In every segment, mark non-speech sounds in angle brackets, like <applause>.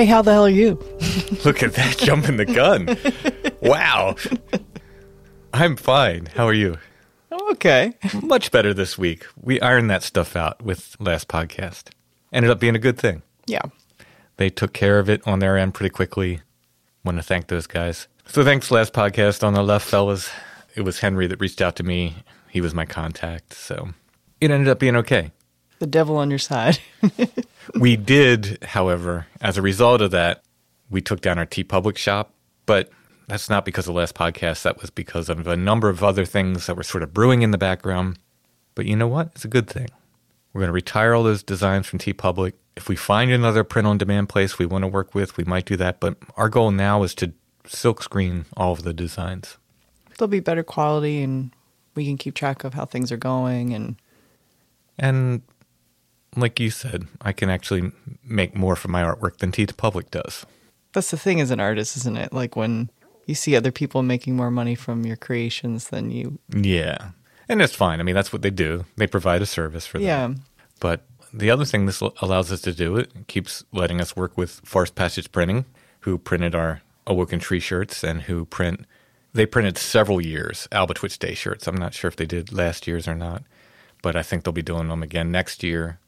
Hey, how the hell are you? <laughs> Look at that jumping the gun. Wow. I'm fine. How are you? Okay. Much better this week. We ironed that stuff out with last podcast. Ended up being a good thing. Yeah. They took care of it on their end pretty quickly. Want to thank those guys. So thanks last podcast on the left, fellas. It was Henry that reached out to me. He was my contact. So it ended up being okay. The devil on your side. <laughs> we did, however, as a result of that, we took down our TeePublic shop, but that's not because of the last podcast. That was because of a number of other things that were sort of brewing in the background. But you know what? It's a good thing. We're going to retire all those designs from TeePublic. If we find another print on demand place we want to work with, we might do that. But our goal now is to silk screen all of the designs. There'll be better quality and we can keep track of how things are going and And like you said, I can actually make more from my artwork than TeePublic does. that's the thing as an artist, isn't it? Like when you see other people making more money from your creations than you Yeah. And that's fine. I mean, that's what they do. They provide a service for that. Yeah. But the other thing this allows us to do, it keeps letting us work with Forest Passage Printing, who printed our Awoken Tree shirts and who print, they printed several years Albatwitch Day shirts. I'm not sure if they did last year's or not, but I think they'll be doing them again next year.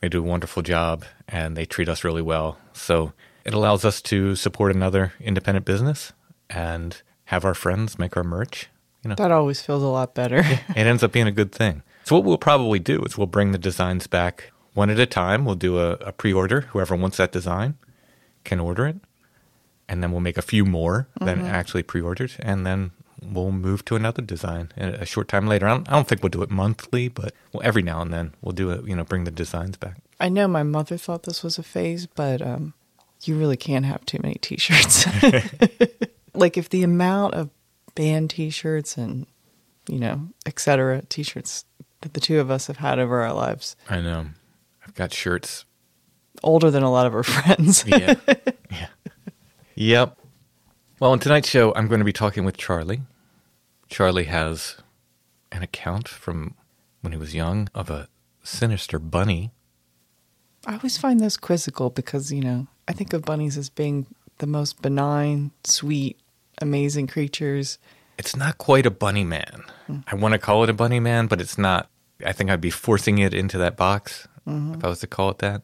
They do a wonderful job and they treat us really well. So it allows us to support another independent business and have our friends make our merch. You know, that always feels a lot better. it ends up being a good thing. So what we'll probably do is we'll bring the designs back one at a time. We'll do a, a pre-order. Whoever wants that design can order it, and then we'll make a few more than mm-hmm. actually pre-ordered, and then we'll move to another design a a short time later. I don't, I don't think we'll do it monthly, but well, every now and then we'll do it. You know, bring the designs back. I know my mother thought this was a phase, but um, you really can't have too many t-shirts. <laughs> like if the amount of band t-shirts and you know, etc. t-shirts that the two of us have had over our lives, I know. I've got shirts. older than a lot of our <laughs> friends. Yeah. yeah. Yep. Well, on tonight's show, I'm going to be talking with Charlie. Charlie has an account from when he was young of a sinister bunny. I always find those quizzical because, you know, I think of bunnies as being the most benign, sweet, amazing creatures. It's not quite a bunny man. Hmm. I want to call it a bunny man, but it's not. I think I'd be forcing it into that box mm-hmm. if I was to call it that.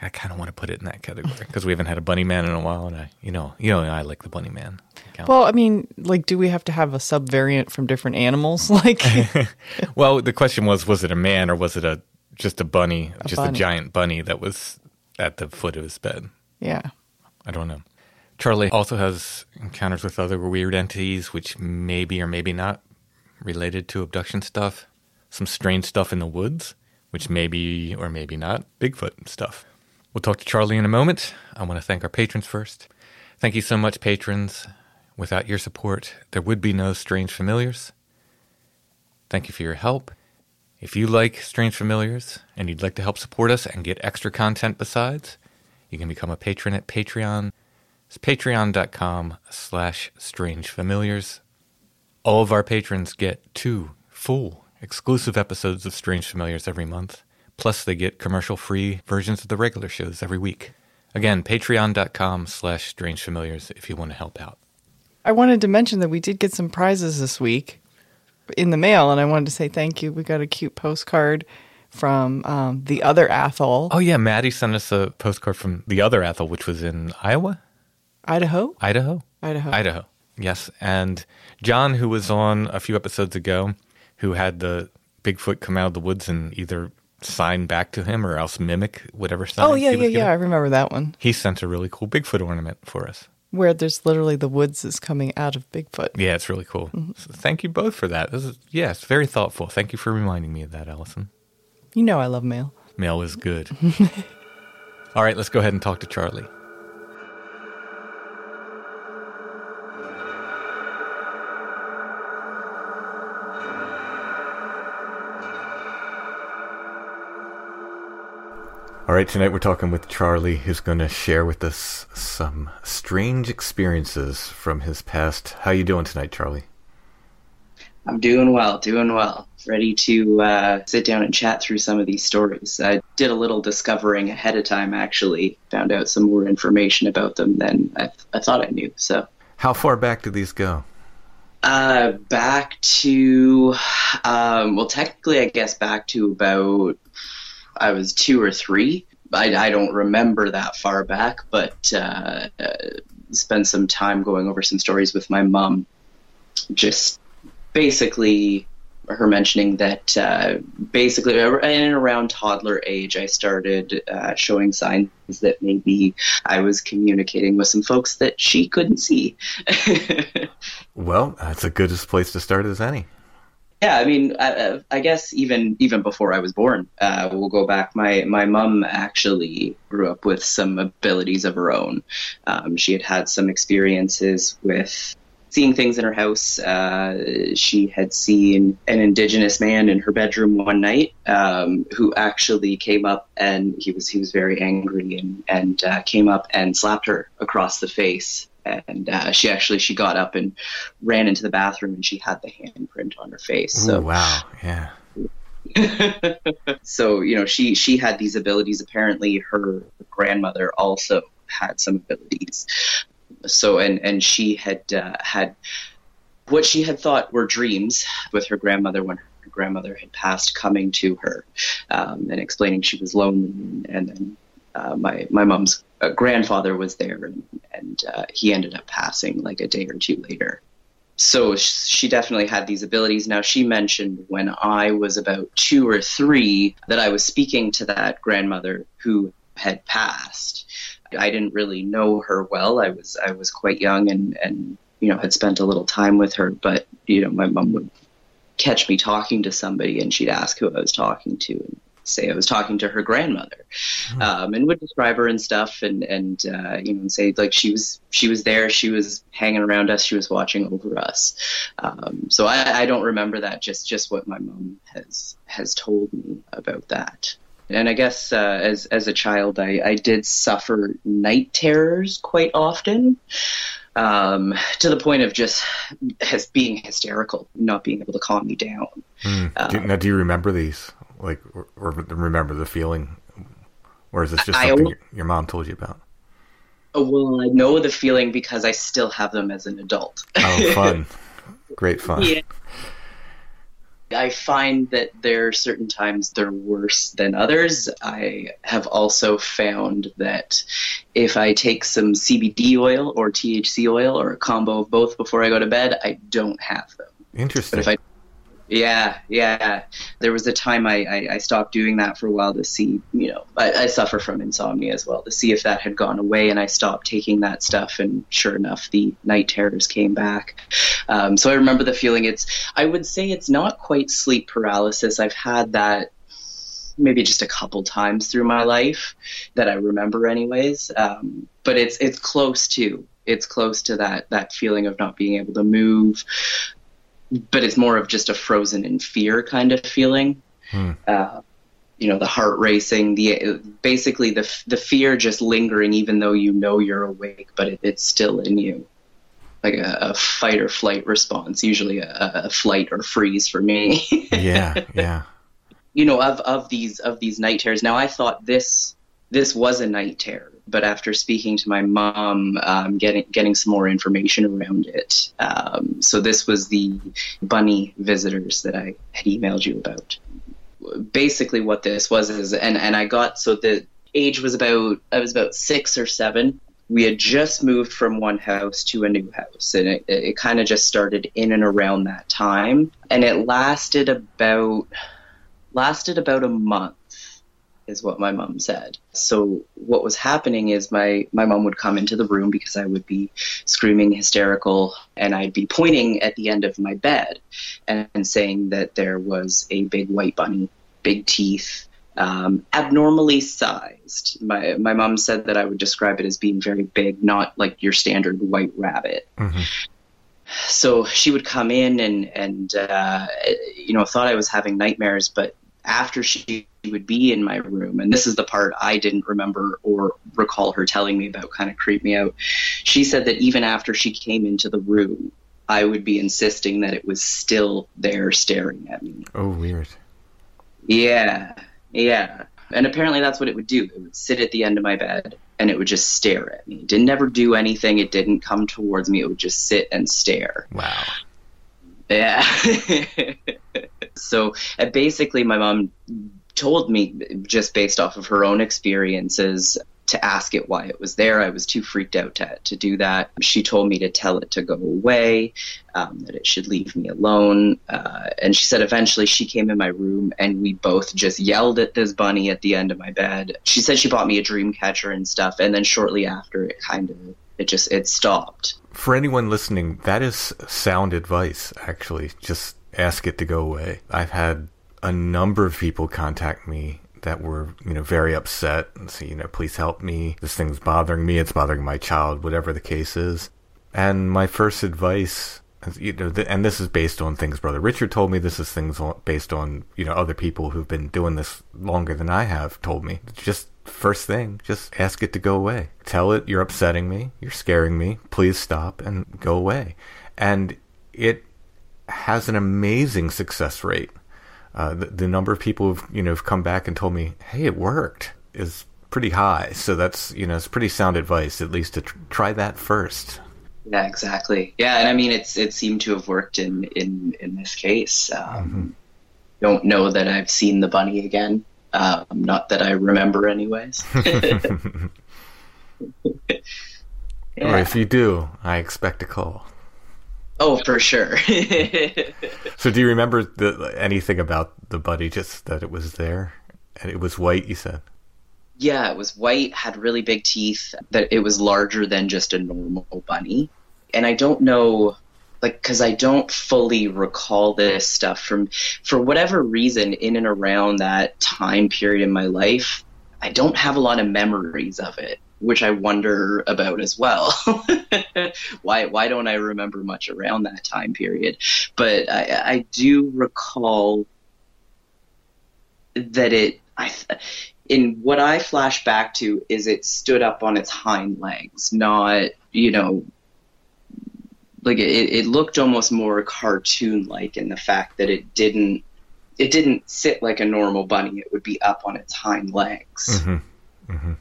I kind of want to put it in that category because we haven't had a bunny man in a while, and I, you know, you know, I like the bunny man. Account. Well, I mean, like, do we have to have a subvariant from different animals? <laughs> Like, <laughs> Well, the question was, was it a man or was it a just a bunny, just bunny. a giant bunny that was at the foot of his bed? yeah. I don't know. Charlie also has encounters with other weird entities, which maybe or maybe not related to abduction stuff. Some strange stuff in the woods, which maybe or maybe not Bigfoot stuff. We'll talk to Charlie in a moment. I want to thank our patrons first. Thank you so much, patrons. Without your support, there would be no Strange Familiars. Thank you for your help. If you like Strange Familiars and you'd like to help support us and get extra content besides, you can become a patron at Patreon. It's patreon.com slash strangefamiliars. All of our patrons get two full exclusive episodes of Strange Familiars every month. Plus, they get commercial-free versions of the regular shows every week. Again, patreon.com slash strangefamiliars if you want to help out. I wanted to mention that we did get some prizes this week in the mail, and I wanted to say thank you. We got a cute postcard from um, the other Athol, Oh, yeah, Maddie sent us a postcard from the other Athol, which was in Iowa? Idaho. Idaho? Idaho. Idaho. Yes. And John, who was on a few episodes ago, who had the Bigfoot come out of the woods and either sign back to him or else mimic whatever sign. Oh yeah, yeah, yeah. I remember that one He sent a really cool Bigfoot ornament for us. Where there's literally the woods is coming out of Bigfoot. Yeah, it's really cool. Mm-hmm. So thank you both for that. This is yes, very thoughtful. Thank you for reminding me of that, Allison. You know I love mail. Mail is good. <laughs> All right, let's go ahead and talk to Charlie. All right, tonight we're talking with Charlie, who's going to share with us some strange experiences from his past. How you doing tonight, Charlie? I'm doing well, doing well. Ready to uh, sit down and chat through some of these stories. I did a little discovering ahead of time, actually. Found out some more information about them than I, I thought I knew. So, How far back do these go? uh, back to, um, well, technically, I guess back to about, I was two or three. I, I don't remember that far back, but uh, spent some time going over some stories with my mom. Just basically her mentioning that uh, basically in and around toddler age, I started uh, showing signs that maybe I was communicating with some folks that she couldn't see. <laughs> Well, that's a good place to start as any. Yeah, I mean, I, I guess even even before I was born, uh, we'll go back. My my mom actually grew up with some abilities of her own. Um, she had had some experiences with seeing things in her house. Uh, she had seen an indigenous man in her bedroom one night um, who actually came up and he was he was very angry and and uh, came up and slapped her across the face. And uh, she actually she got up and ran into the bathroom and she had the handprint on her face. Ooh, So wow, yeah. <laughs> so you know she she had these abilities apparently her grandmother also had some abilities so and and she had uh, had what she had thought were dreams with her grandmother when her grandmother had passed coming to her um, and explaining she was lonely and, and then uh, my my mom's grandfather was there and, and uh, he ended up passing like a day or two later so she definitely had these abilities. Now, she mentioned when I was about two or three that I was speaking to that grandmother who had passed. I didn't really know her well. I was I was quite young and and you know had spent a little time with her, but you know my mom would catch me talking to somebody and she'd ask who I was talking to and say I was talking to her grandmother um, and would describe her and stuff and and uh, you know and say like she was she was there she was hanging around us she was watching over us um, so I, I don't remember that just just what my mom has has told me about that and I guess uh, as as a child I, I did suffer night terrors quite often um, to the point of just has being hysterical not being able to calm me down Hmm. Do, now, do you remember these? Like, or, or remember the feeling? Or is this just I- I something al- your, your mom told you about? Oh, well I know the feeling because I still have them as an adult Oh, <laughs> fun. Great fun. Yeah. I find that there are certain times they're worse than others. I have also found that if I take some CBD oil or THC oil or a combo of both before I go to bed, I don't have them. Interesting. But if I Yeah, yeah. There was a time I, I, I stopped doing that for a while to see, you know, I, I suffer from insomnia as well, to see if that had gone away. And I stopped taking that stuff. And sure enough, the night terrors came back. Um, so I remember the feeling. It's, I would say it's not quite sleep paralysis. I've had that maybe just a couple times through my life that I remember, anyways. Um, but it's it's close to it's close to that that feeling of not being able to move, but it's more of just a frozen in fear kind of feeling. Hmm. Uh, you know, the heart racing, the basically the the fear just lingering, even though you know you're awake, but it, it's still in you. Like a, a fight or flight response, usually a, a flight or freeze for me. <laughs> Yeah, yeah. you know of of these of these night terrors now i thought this this was a night terror but after speaking to my mom um, getting getting some more information around it. Um, so this was the bunny visitors that i had emailed you about. Basically what this was is and and i got so the age was about i was about six or seven. We had just moved from one house to a new house and it, it kind of just started in and around that time. And it lasted about lasted about a month is what my mom said. So what was happening is my my mom would come into the room because i would be screaming hysterical and i'd be pointing at the end of my bed and, and saying that there was a big white bunny big teeth um, abnormally sized. My my mom said that i would describe it as being very big not like your standard white rabbit. So she would come in and and uh, you know thought I was having nightmares, but after she would be in my room, and this is the part I didn't remember or recall her telling me about, kind of creeped me out. She said that even after she came into the room, I would be insisting that it was still there staring at me. Oh, weird. Yeah, yeah. And apparently that's what it would do. It would sit at the end of my bed and it would just stare at me. It didn't ever do anything. It didn't come towards me. It would just sit and stare. Wow. Yeah. <laughs> so uh, basically, my mom told me, just based off of her own experiences, to ask it why it was there. I was too freaked out to, to do that. She told me to tell it to go away, um, that it should leave me alone. Uh, and she said eventually she came in my room and we both just yelled at this bunny at the end of my bed. She said she bought me a dream catcher and stuff. And then shortly after, it kind of, it just, it stopped. For anyone listening, that is sound advice, actually. Just ask it to go away. I've had a number of people contact me that were, you know, very upset and say, you know, please help me. This thing's bothering me. It's bothering my child, whatever the case is. And my first advice, you know, th- and this is based on things Brother Richard told me. This is things on, based on, you know, other people who've been doing this longer than I have told me. Just first thing, just ask it to go away. Tell it you're upsetting me. You're scaring me. Please stop and go away. And it has an amazing success rate. Uh, the, the number of people who've you know have come back and told me, "Hey, it worked," is pretty high. So that's you know it's pretty sound advice, at least to tr- try that first. Yeah, exactly. Yeah, and I mean, it's it seemed to have worked in in in this case. Um, Don't know that I've seen the bunny again. Um, not that I remember, anyways. <laughs> <laughs> Or if you do, I expect a call. Oh, for sure. <laughs> So do you remember the, anything about the buddy? Just that it was there and it was white. You said. yeah, it was white, had really big teeth. That it was larger than just a normal bunny. And I don't know, like, because I don't fully recall this stuff from, for whatever reason, in and around that time period in my life, I don't have a lot of memories of it, which I wonder about as well. <laughs> why why don't I remember much around that time period? But I, I do recall that it I in what I flash back to is it stood up on its hind legs, not you know like it, it looked almost more cartoon like in the fact that it didn't it didn't sit like a normal bunny it would be up on its hind legs Mm-hmm. Yeah.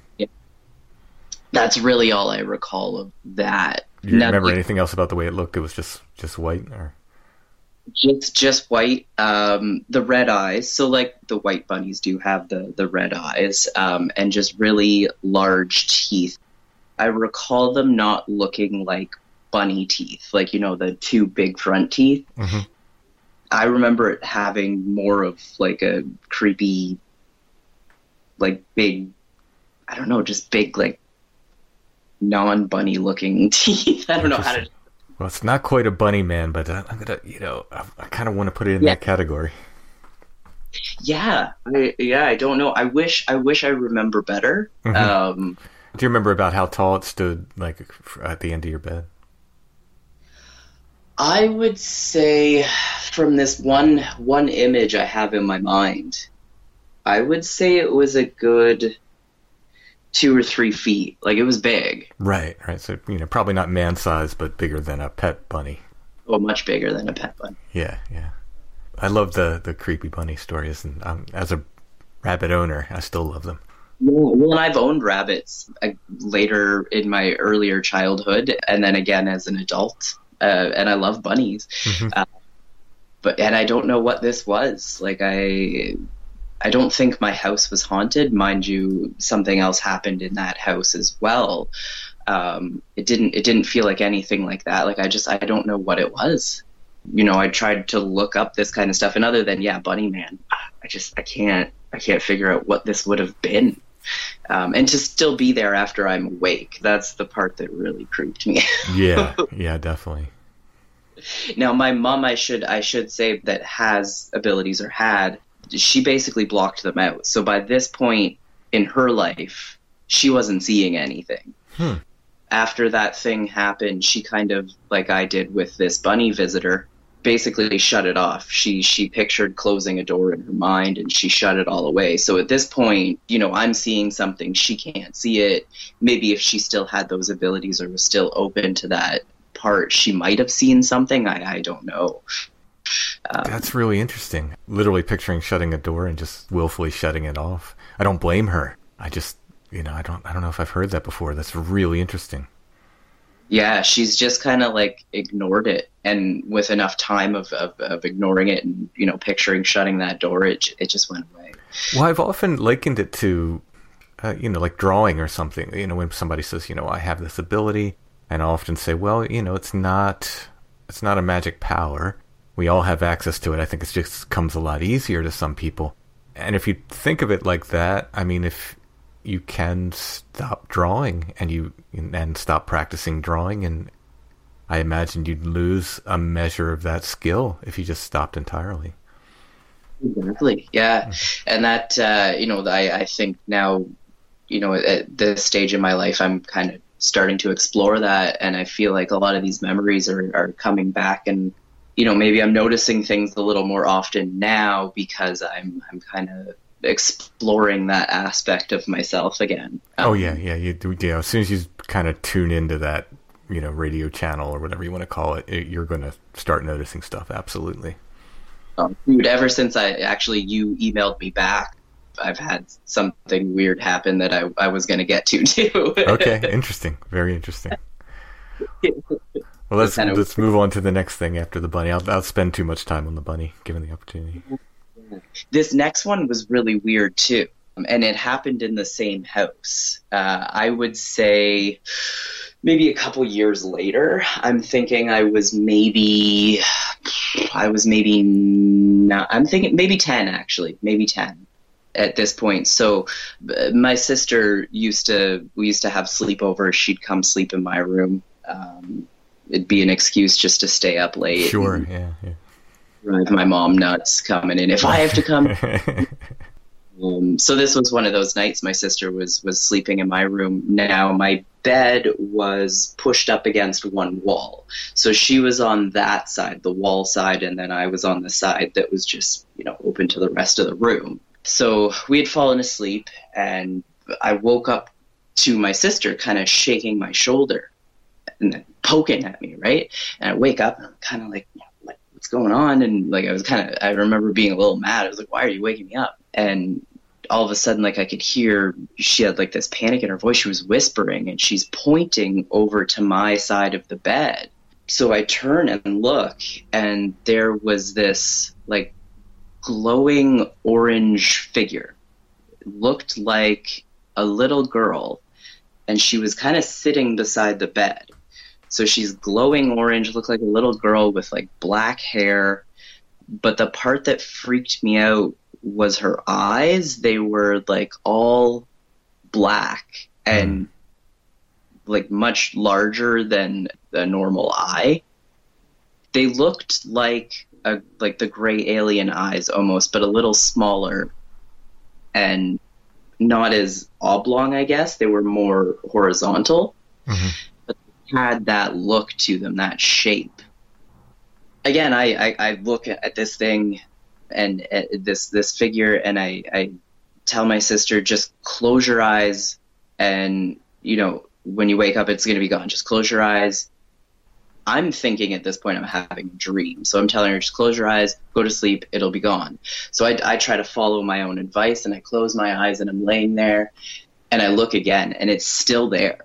That's really all i recall of that. Do you remember Nothing- anything else about the way it looked? It was just just white, or? Just just white um the red eyes. So like the white bunnies do have the the red eyes um and just really large teeth. I recall them not looking like bunny teeth like you know the two big front teeth. Mhm. I remember it having more of like a creepy, like big, I don't know, just big like non bunny looking <laughs> teeth. I don't know how to. Well, it's not quite a bunny man, but uh, I'm gonna, you know, I, I kind of want to put it in Yeah. that category. Yeah, I, yeah, I don't know. I wish, I wish I remember better. Mhm. Um, Do you remember about how tall it stood, like at the end of your bed? I would say from this one one image I have in my mind, I would say it was a good two or three feet. Like it was big. Right, right. So you know, probably not man size, but bigger than a pet bunny. Well, much bigger than a pet bunny. Yeah, yeah. I love the the creepy bunny stories, and um, as a rabbit owner, I still love them. Well, I've owned rabbits uh, later in my earlier childhood, and then again as an adult. Uh, and I love bunnies, uh, but and I don't know what this was. Like I, I don't think my house was haunted. Mind you, something else happened in that house as well. Um, it didn't. It didn't feel like anything like that. Like I just, I don't know what it was. You know, I tried to look up this kind of stuff, and other than yeah, Bunny Man, I just, I can't, I can't figure out what this would have been. Um, and to still be there after I'm awake, that's the part that really creeped me. <laughs> Yeah, yeah, definitely. now my mom i should i should say that has abilities or had she basically blocked them out. So by this point in her life she wasn't seeing anything. Hmm. after that thing happened she kind of like i did with this bunny visitor basically shut it off. She she pictured closing a door in her mind and she shut it all away. So at this point you know i'm seeing something. She can't see it. Maybe if she still had those abilities or was still open to that part she might have seen something. I, I don't know um, That's really interesting. Literally picturing shutting a door and just willfully shutting it off. I don't blame her. I just, you know, I don't, I don't know if I've heard that before. That's really interesting. yeah she's just kind of like ignored it and with enough time of, of, of ignoring it and you know picturing shutting that door it, it just went away Well, I've often likened it to, uh, you know, like drawing or something. You know, when somebody says, you know, I have this ability, and I often say, well, you know, it's not, it's not a magic power. We all have access to it. I think it just comes a lot easier to some people. And if you think of it like that, I mean, if you can stop drawing and you and stop practicing drawing, and I imagine you'd lose a measure of that skill if you just stopped entirely. Exactly. Yeah, and that uh, you know, I, I think now, you know, at this stage in my life, I'm kind of starting to explore that, and I feel like a lot of these memories are are coming back, and you know, maybe I'm noticing things a little more often now because I'm I'm kind of exploring that aspect of myself again. Oh Um, yeah, yeah. You, you know, as soon as you kind of tune into that, you know, radio channel or whatever you want to call it, it you're going to start noticing stuff. Absolutely. Um, dude, ever since I actually you emailed me back, I've had something weird happen that I, I was going to get to too. <laughs> Okay, interesting. Very interesting. <laughs> Well, let's Kind of- let's move on to the next thing after the bunny. I'll, I'll spend too much time on the bunny, given the opportunity. this next one was really weird too, um, and it happened in the same house. Uh, I would say maybe a couple years later. I'm thinking I was maybe I was maybe not. I'm thinking maybe ten actually, maybe ten at this point. So uh, my sister used to we used to have sleepovers. She'd come sleep in my room. Um, it'd be an excuse just to stay up late. Sure. and Yeah. Drive my mom nuts coming in. If I have to come <laughs> um, so this was one of those nights my sister was was sleeping in my room. Now my bed was pushed up against one wall, so she was on that side, the wall side, and then I was on the side that was just you know open to the rest of the room. So we had fallen asleep, and I woke up to my sister kind of shaking my shoulder and poking at me, right? And I wake up and I'm kind of like, what, what's going on? And like, I was kind of, I remember being a little mad. I was like, why are you waking me up? And all of a sudden, like, I could hear she had like this panic in her voice. She was whispering and she's pointing over to my side of the bed. So I turn and look, and there was this like glowing orange figure. Looked like a little girl, and she was kind of sitting beside the bed. So she's glowing orange, looked like a little girl with like black hair, but the part that freaked me out was her eyes. They were like all black and mm. like much larger than a normal eye. They looked like a like the gray alien eyes almost, but a little smaller and not as oblong, I guess. They were more horizontal. They had that look to them, that shape. Again, I, I, I look at this thing and this this figure and I, I tell my sister just close your eyes and you know when you wake up it's going to be gone. Just close your eyes. I'm thinking at this point i'm having a dream so i'm telling her just close your eyes go to sleep it'll be gone. So i, I try to follow my own advice and i close my eyes and i'm laying there and i look again and it's still there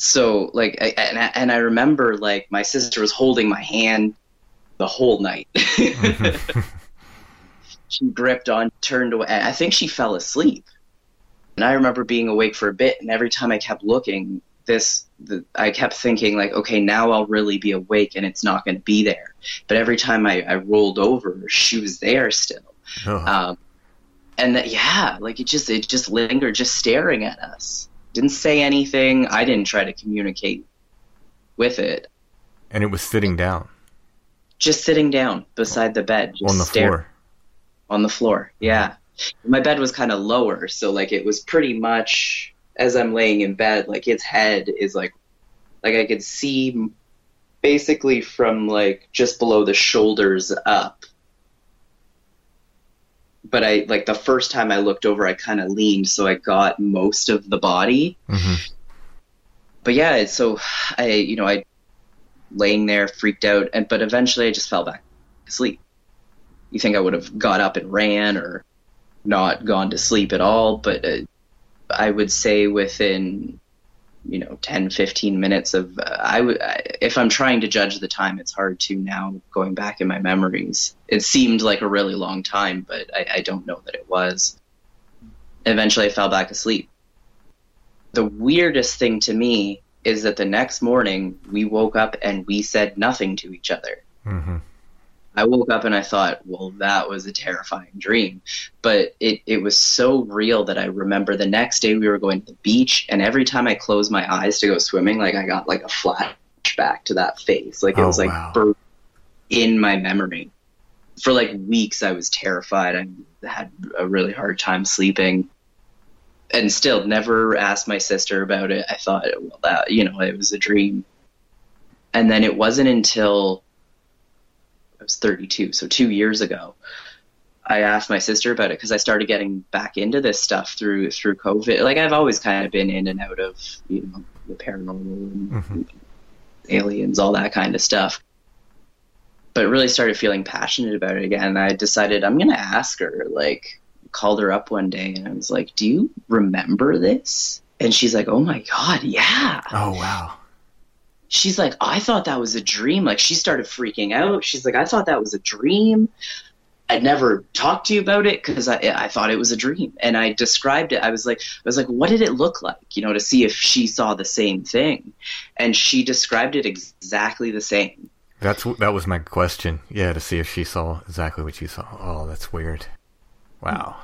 so like I, and, I, and i remember like my sister was holding my hand the whole night <laughs> she gripped on, turned away. I think she fell asleep. And I remember being awake for a bit, and every time I kept looking, this the, I kept thinking like, okay, now I'll really be awake, and it's not going to be there. But every time I, I rolled over, she was there still. Oh. Um, and that, yeah, like it just it just lingered, just staring at us. Didn't say anything. I didn't try to communicate with it. and it was sitting down Just sitting down beside the bed, just on the staring. floor. on the floor. Yeah. My bed was kind of lower, so like it was pretty much as I'm laying in bed, like its head is like like I could see basically from like just below the shoulders up. But I like the first time I looked over I kind of leaned so I got most of the body. hmm But yeah, so I you know, I laying there freaked out and but eventually I just fell back asleep you think I would have got up and ran or not gone to sleep at all. But uh, I would say within, you know, 10, 15 minutes of, uh, I—if I'm trying to judge the time, it's hard to now going back in my memories. It seemed like a really long time, but I, I don't know that it was. Eventually I fell back asleep. The weirdest thing to me is that the next morning we woke up and we said nothing to each other. hmm I woke up and I thought, well, that was a terrifying dream. But it, it was so real that I remember the next day we were going to the beach, and every time I closed my eyes to go swimming, like I got like a flashback to that face. Like it Oh, was like wow. in my memory. For like weeks, I was terrified. I had a really hard time sleeping. And still, never asked my sister about it. I thought, well, that, you know, it was a dream. And then it wasn't until I was 32, so two years ago. I asked my sister about it because I started getting back into this stuff through through COVID. Like I've always kind of been in and out of you know the paranormal and Mhm. aliens, all that kind of stuff. But really started feeling passionate about it again. I decided I'm gonna ask her. Like called her up one day and I was like, "Do you remember this?" And she's like, "Oh my god, yeah." Oh wow. She's like, I thought that was a dream. Like she started freaking out. She's like, I thought that was a dream. I never talked to you about it because I I thought it was a dream, and I described it. I was like, I was like, what did it look like? You know, to see if she saw the same thing, and she described it exactly the same. That's that was my question. Yeah, to see if she saw exactly what you saw. Oh, that's weird. Wow.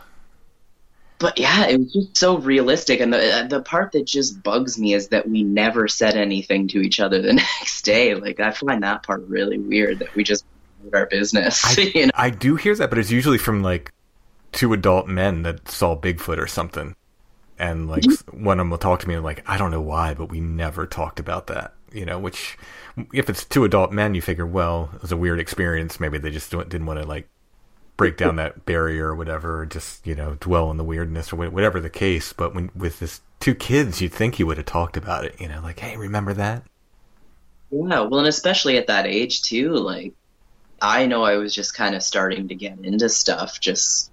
But yeah, it was just so realistic, and the uh, the part that just bugs me is that we never said anything to each other the <laughs> next day. Like I find that part really weird that we just did our business. I, <laughs> you know? I do hear that, but it's usually from like two adult men that saw Bigfoot or something. And like s- one of them will talk to me and like, I don't know why, but we never talked about that. You know, which if it's two adult men, you figure, well, it was a weird experience. Maybe they just didn't want to like break down that barrier or whatever, or just, you know, dwell on the weirdness or whatever the case. But when with this two kids, you'd think you would have talked about it, you know, like, hey, remember that? Yeah, well, and especially at that age too. Like, I know I was just kind of starting to get into stuff. Just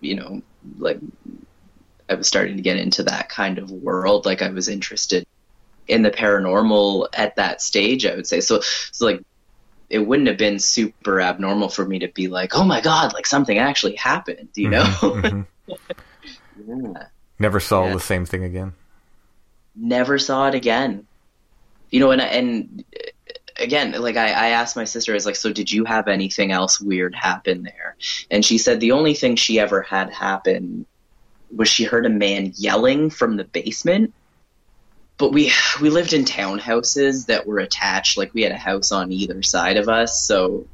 you know, like I was starting to get into that kind of world. Like I was interested in the paranormal at that stage. I would say so. So like, it wouldn't have been super abnormal for me to be like, oh my god, like something actually happened. You know? Mhm. <laughs> yeah. Never saw Yeah. the same thing again. never saw it again. You know, and and again, like I, I asked my sister, I was like, so did you have anything else weird happen there? And she said the only thing she ever had happen was she heard a man yelling from the basement. But we we lived in townhouses that were attached, like we had a house on either side of us, so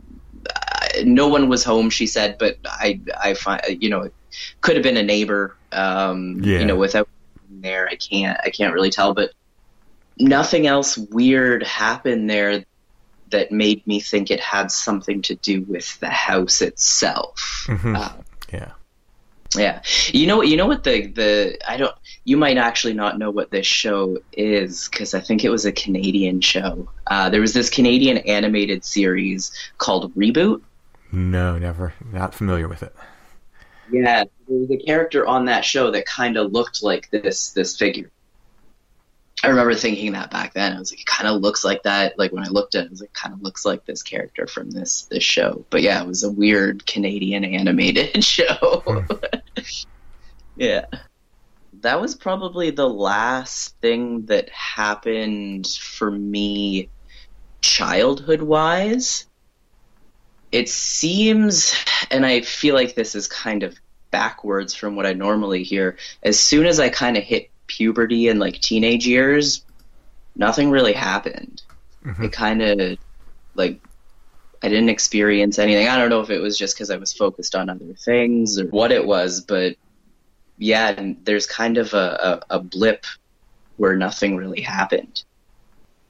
uh, no one was home. She said, but I I find you know it could have been a neighbor. Um, Yeah. You know, without being there, I can't I can't really tell, but nothing else weird happened there that made me think it had something to do with the house itself. Mhm. Uh, Yeah. Yeah, you know, you know what the the I don't. You might actually not know what this show is because I think it was a Canadian show. Uh, there was this Canadian animated series called Reboot. No, never. Not familiar with it. Yeah, there was a character on that show that kind of looked like this this figure. I remember thinking that back then. I was like, it kind of looks like that. Like when I looked at it, I was like, kind of looks like this character from this this show. But yeah, it was a weird Canadian animated <laughs> show. <laughs> yeah. That was probably the last thing that happened for me childhood wise. It seems, and I feel like this is kind of backwards from what I normally hear. As soon as I kind of hit puberty and like teenage years, nothing really happened. Mm-hmm. It kind of like I didn't experience anything. I don't know if it was just because I was focused on other things or what it was, but yeah, and there's kind of a, a, a blip where nothing really happened.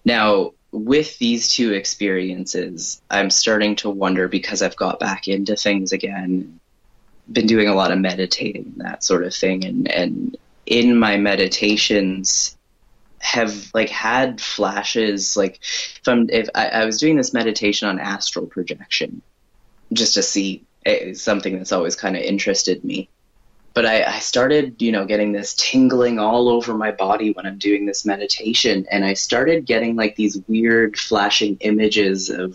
Now, with these two experiences, I'm starting to wonder because I've got back into things again, been doing a lot of meditating and that sort of thing, and and in my meditations have like had flashes like if I'm if I, I was doing this meditation on astral projection just to see eh, something that's always kind of interested me but I, I started you know getting this tingling all over my body when i'm doing this meditation and i started getting like these weird flashing images of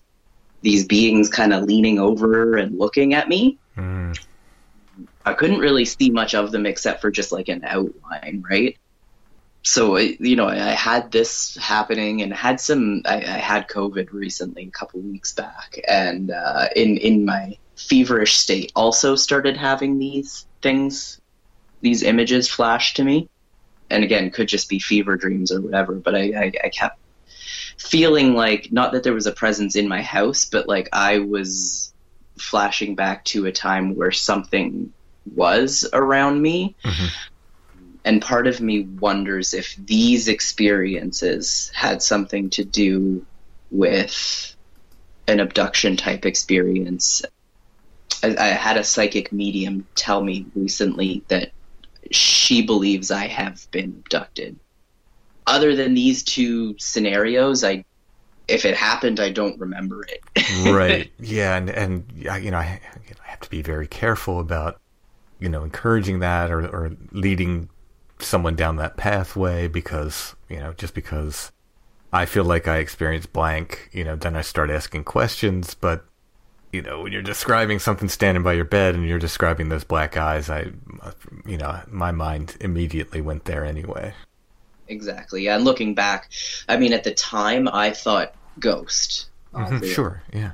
these beings kind of leaning over and looking at me Mm. I couldn't really see much of them except for just like an outline right? So you know i had this happening and had some i, I had covid recently a couple weeks back and uh, in in my feverish state also started having these things these images flash to me. And again could just be fever dreams or whatever but i i, I kept feeling like not that there was a presence in my house but like i was flashing back to a time where something was around me mm-hmm. and part of me wonders if these experiences had something to do with an abduction type experience. I, I had a psychic medium tell me recently that she believes I have been abducted. Other than these two scenarios, I if it happened, I don't remember it. <laughs> right. Yeah, and and you know, I, I have to be very careful about you know encouraging that or or leading someone down that pathway because you know just because I feel like I experience blank, you know, then I start asking questions, but you know, when you're describing something standing by your bed and you're describing those black eyes, I, you know, my mind immediately went there anyway. Exactly. And looking back, I mean, at the time, I thought ghost. Mhm, Sure. Yeah.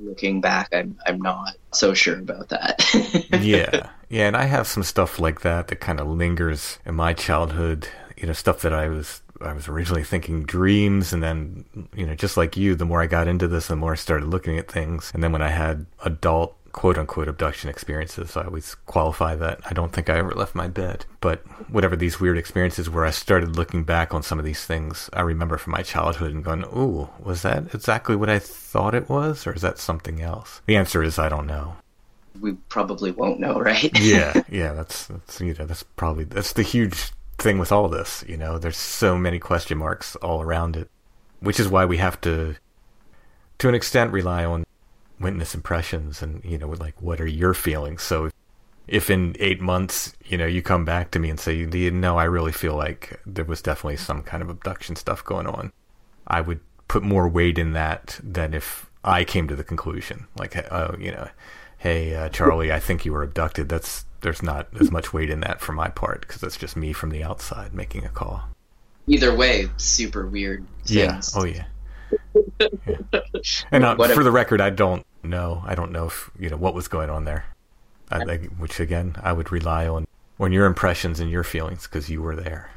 Looking back, I'm I'm not so sure about that. <laughs> yeah, yeah, and I have some stuff like that that kind of lingers in my childhood. You know, stuff that I was I was originally thinking dreams, and then you know, just like you, the more I got into this, the more I started looking at things. And then when I had adult quote unquote abduction experiences, I always qualify that I don't think I ever left my bed. But whatever these weird experiences where I started looking back on some of these things, I remember from my childhood and going, "Ooh, was that exactly what I thought it was, or is that something else?" The answer is I don't know. we probably won't know, right? <laughs> yeah, <laughs> yeah, that's that's you know that's probably that's the huge thing with all this. You know, there's so many question marks all around it, which is why we have to, to an extent, rely on witness impressions and you know, like what are your feelings. So, if in eight months, you know, you come back to me and say, you know, I really feel like there was definitely some kind of abduction stuff going on, I would put more weight in that than if I came to the conclusion, like, oh, you know, hey, uh, Charlie, I think you were abducted. That's there's not as much weight in that for my part because that's just me from the outside making a call. Either way, super weird Yeah. Oh yeah. And uh, for the record, I don't know. I don't know if you know what was going on there. I, I, which again, I would rely on on your impressions and your feelings because you were there.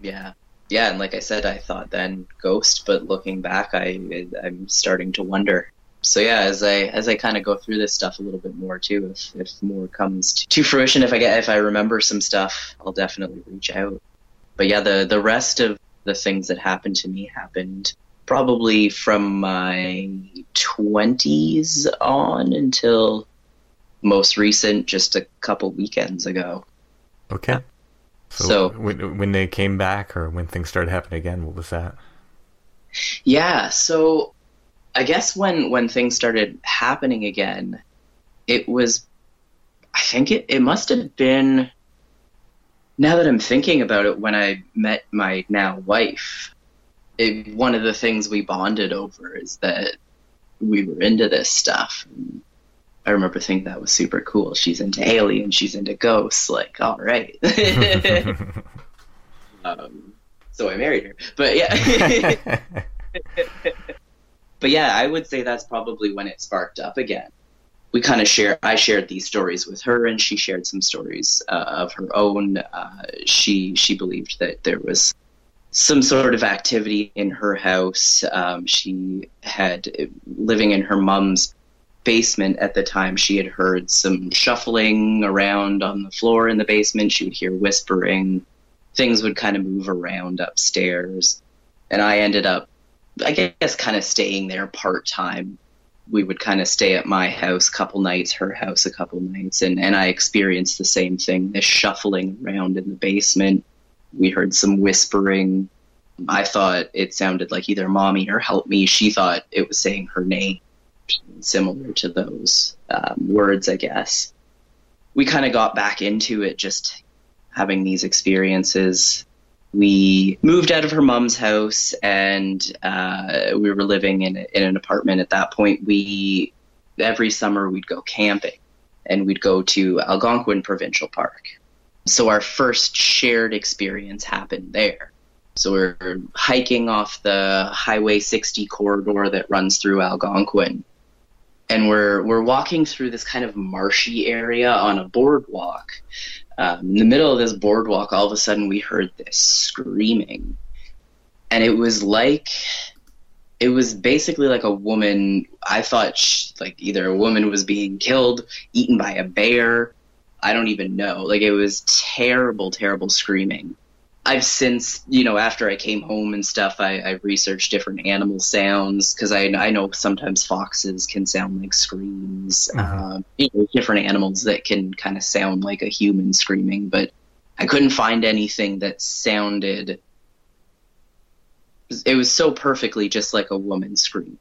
Yeah. Yeah, and like I said, I thought then ghost, but looking back, I I'm starting to wonder. So yeah, as I as I kind of go through this stuff a little bit more too, if if more comes to, to fruition, if I get if I remember some stuff, I'll definitely reach out. But yeah, the the rest of the things that happened to me happened probably from my twenties on until most recent, just a couple weekends ago. Okay. So, So- when when they came back or when things started happening again, what was that? Yeah, so I guess when when things started happening again, it was I think it, it must have been now that I'm thinking about it when I met my now wife. It, one of the things we bonded over is that we were into this stuff. And I remember thinking that was super cool. She's into aliens, she's into ghosts, like all right. <laughs> <laughs> um, so I married her. But yeah. <laughs> but yeah, I would say that's probably when it sparked up again. We kind of share. I shared these stories with her, and she shared some stories uh, of her own. Uh, she she believed that there was some sort of activity in her house. Um, she had living in her mom's basement at the time. She had heard some shuffling around on the floor in the basement. She would hear whispering. Things would kind of move around upstairs, and I ended up I guess kind of staying there part time. We would kind of stay at my house a couple nights, her house a couple nights, and, and I experienced the same thing this shuffling around in the basement. We heard some whispering. I thought it sounded like either mommy or help me. She thought it was saying her name, similar to those um, words, I guess. We kind of got back into it just having these experiences we moved out of her mom's house and uh, we were living in, in an apartment at that point we every summer we'd go camping and we'd go to algonquin provincial park so our first shared experience happened there so we're hiking off the highway 60 corridor that runs through algonquin and we're we're walking through this kind of marshy area on a boardwalk um, in the middle of this boardwalk, all of a sudden we heard this screaming. And it was like, it was basically like a woman. I thought she, like either a woman was being killed, eaten by a bear. I don't even know. Like it was terrible, terrible screaming. I've since, you know, after I came home and stuff, I, I researched different animal sounds because I, I know sometimes foxes can sound like screams. Um, you know, different animals that can kind of sound like a human screaming, but I couldn't find anything that sounded. It was so perfectly just like a woman screaming.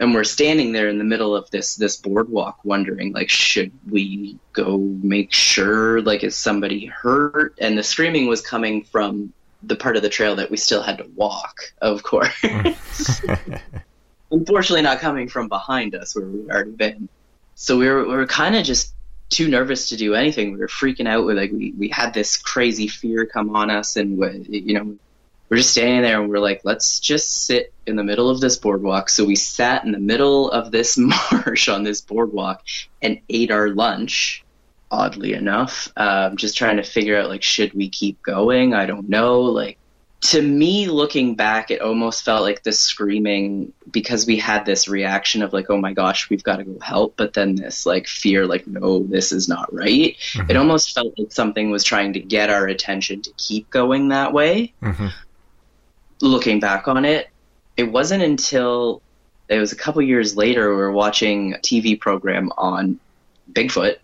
And we're standing there in the middle of this this boardwalk, wondering like, should we go make sure like is somebody hurt? And the screaming was coming from the part of the trail that we still had to walk, of course. <laughs> Unfortunately, not coming from behind us where we'd already been. So we were we were kind of just too nervous to do anything. We were freaking out. We like we we had this crazy fear come on us, and we, you know we're just standing there and we're like, let's just sit in the middle of this boardwalk. So we sat in the middle of this <laughs> marsh on this boardwalk and ate our lunch. Oddly enough, um, just trying to figure out like, should we keep going? I don't know. Like, to me, looking back, it almost felt like the screaming because we had this reaction of like, oh my gosh, we've got to go help. But then this like fear, like, no, this is not right. It almost felt like something was trying to get our attention to keep going that way Mhm. Looking back on it, it wasn't until it was a couple years later we were watching a TV program on Bigfoot,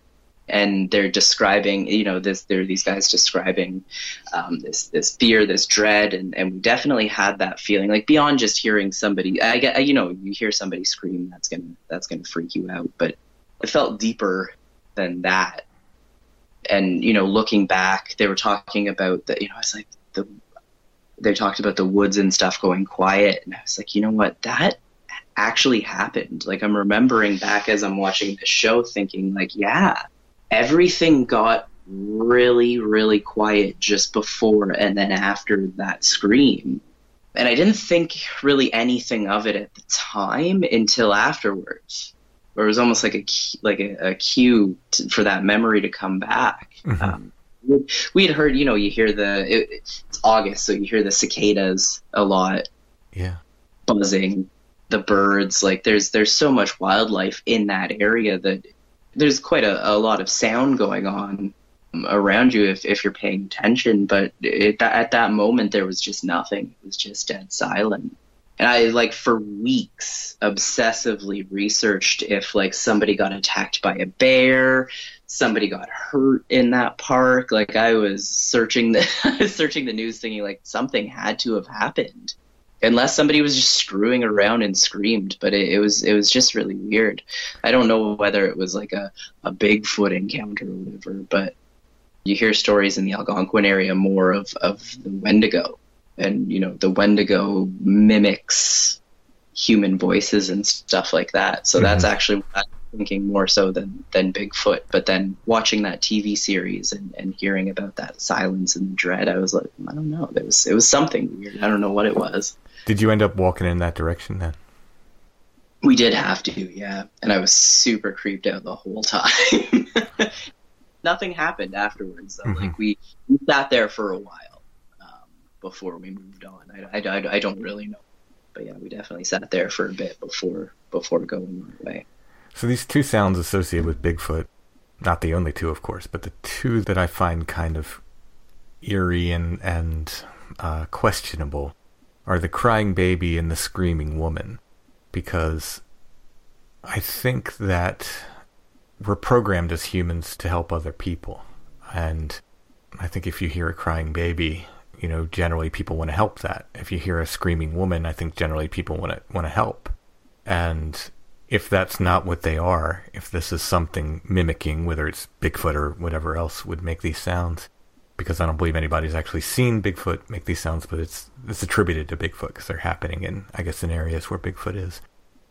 and they're describing, you know, this there are these guys describing um, this this fear, this dread, and and we definitely had that feeling, like beyond just hearing somebody. I get, you know, you hear somebody scream, that's gonna that's gonna freak you out, but it felt deeper than that. And you know, looking back, they were talking about that. You know, it's like the they talked about the woods and stuff going quiet and i was like you know what? That actually happened. Like i'm remembering back as i'm watching the show thinking like yeah everything got really really quiet just before and then after that scream. And I didn't think really anything of it at the time until afterwards, where it was almost like a like a, a cue to, for that memory to come back. Um, we- had heard, you know, you hear the it, it's August, so you hear the cicadas a lot Yeah. buzzing, the birds. Like there's there's so much wildlife in that area that there's quite a, a lot of sound going on around you if, if you're paying attention. But it, at that moment, there was just nothing. It was just dead silent. And I like for weeks obsessively researched if like somebody got attacked by a bear, somebody got hurt in that park. Like I was searching the <laughs> was searching the news, thinking like something had to have happened. Unless somebody was just screwing around and screamed but it, it was it was just really weird. I don't know whether it was like a, a bigfoot encounter or whatever but you hear stories in the algonquin area more of, of the wendigo and you know the wendigo mimics human voices and stuff like that so that's mm-hmm. actually what i'm thinking more so than than bigfoot but then watching that tv series and, and hearing about that silence and dread i was like i don't know there was it was something weird i don't know what it was Did you end up walking in that direction then? We did have to, yeah. And I was super creeped out the whole time. <laughs> Nothing happened afterwards, though. Mm-hmm. Like we, we sat there for a while before we moved on. I, I, I, I don't really know, but yeah, we definitely sat there for a bit before before going our way. So these two sounds associated with Bigfoot, not the only two, of course, but the two that I find kind of eerie and and uh, questionable are the crying baby and the screaming woman, because I think that we're programmed as humans to help other people, and I think if you hear a crying baby, you know, generally people want to help that. If you hear a screaming woman, I think generally people want to want to help. And if that's not what they are, if this is something mimicking, whether it's Bigfoot or whatever else would make these sounds, because I don't believe anybody's actually seen Bigfoot make these sounds, but it's it's attributed to Bigfoot because they're happening in, I guess, in areas where Bigfoot is.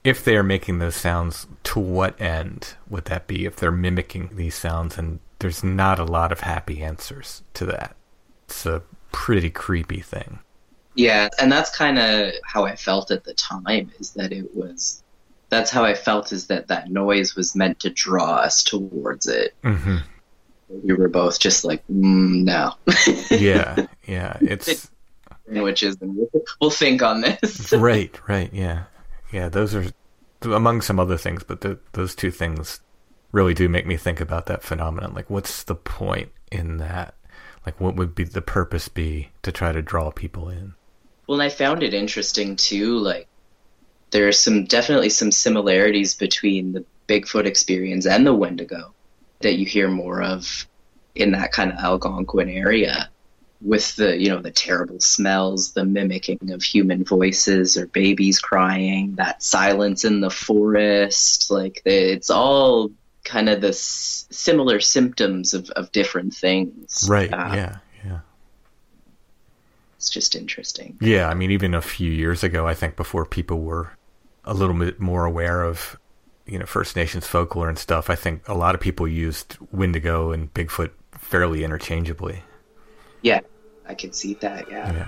If they are making those sounds, to what end would that be? If they're mimicking these sounds, and there's not a lot of happy answers to that. It's a pretty creepy thing. Yeah, and that's kind of how I felt at the time. Is that it was. That's how I felt. Is that that noise was meant to draw us towards it. hmm We were both just like, mm, no. <laughs> Yeah, yeah. It's Sandwiches, and we'll, we'll think on this. <laughs> right, right. Yeah, yeah. Those are among some other things, but the, those two things really do make me think about that phenomenon. Like, what's the point in that? Like, what would be the purpose be to try to draw people in? Well, I found it interesting too. Like, there are some definitely some similarities between the Bigfoot experience and the Wendigo that you hear more of in that kind of Algonquin area, with the you know the terrible smells, the mimicking of human voices or babies crying, that silence in the forest. Like, it's all kind of the s- similar symptoms of, of different things. Right. Uh, yeah. Yeah. It's just interesting. Yeah. I mean, even a few years ago, I think before people were a little bit more aware of, you know, First Nations folklore and stuff, I think a lot of people used Wendigo and Bigfoot fairly interchangeably. Yeah, I can see that. Yeah. Yeah.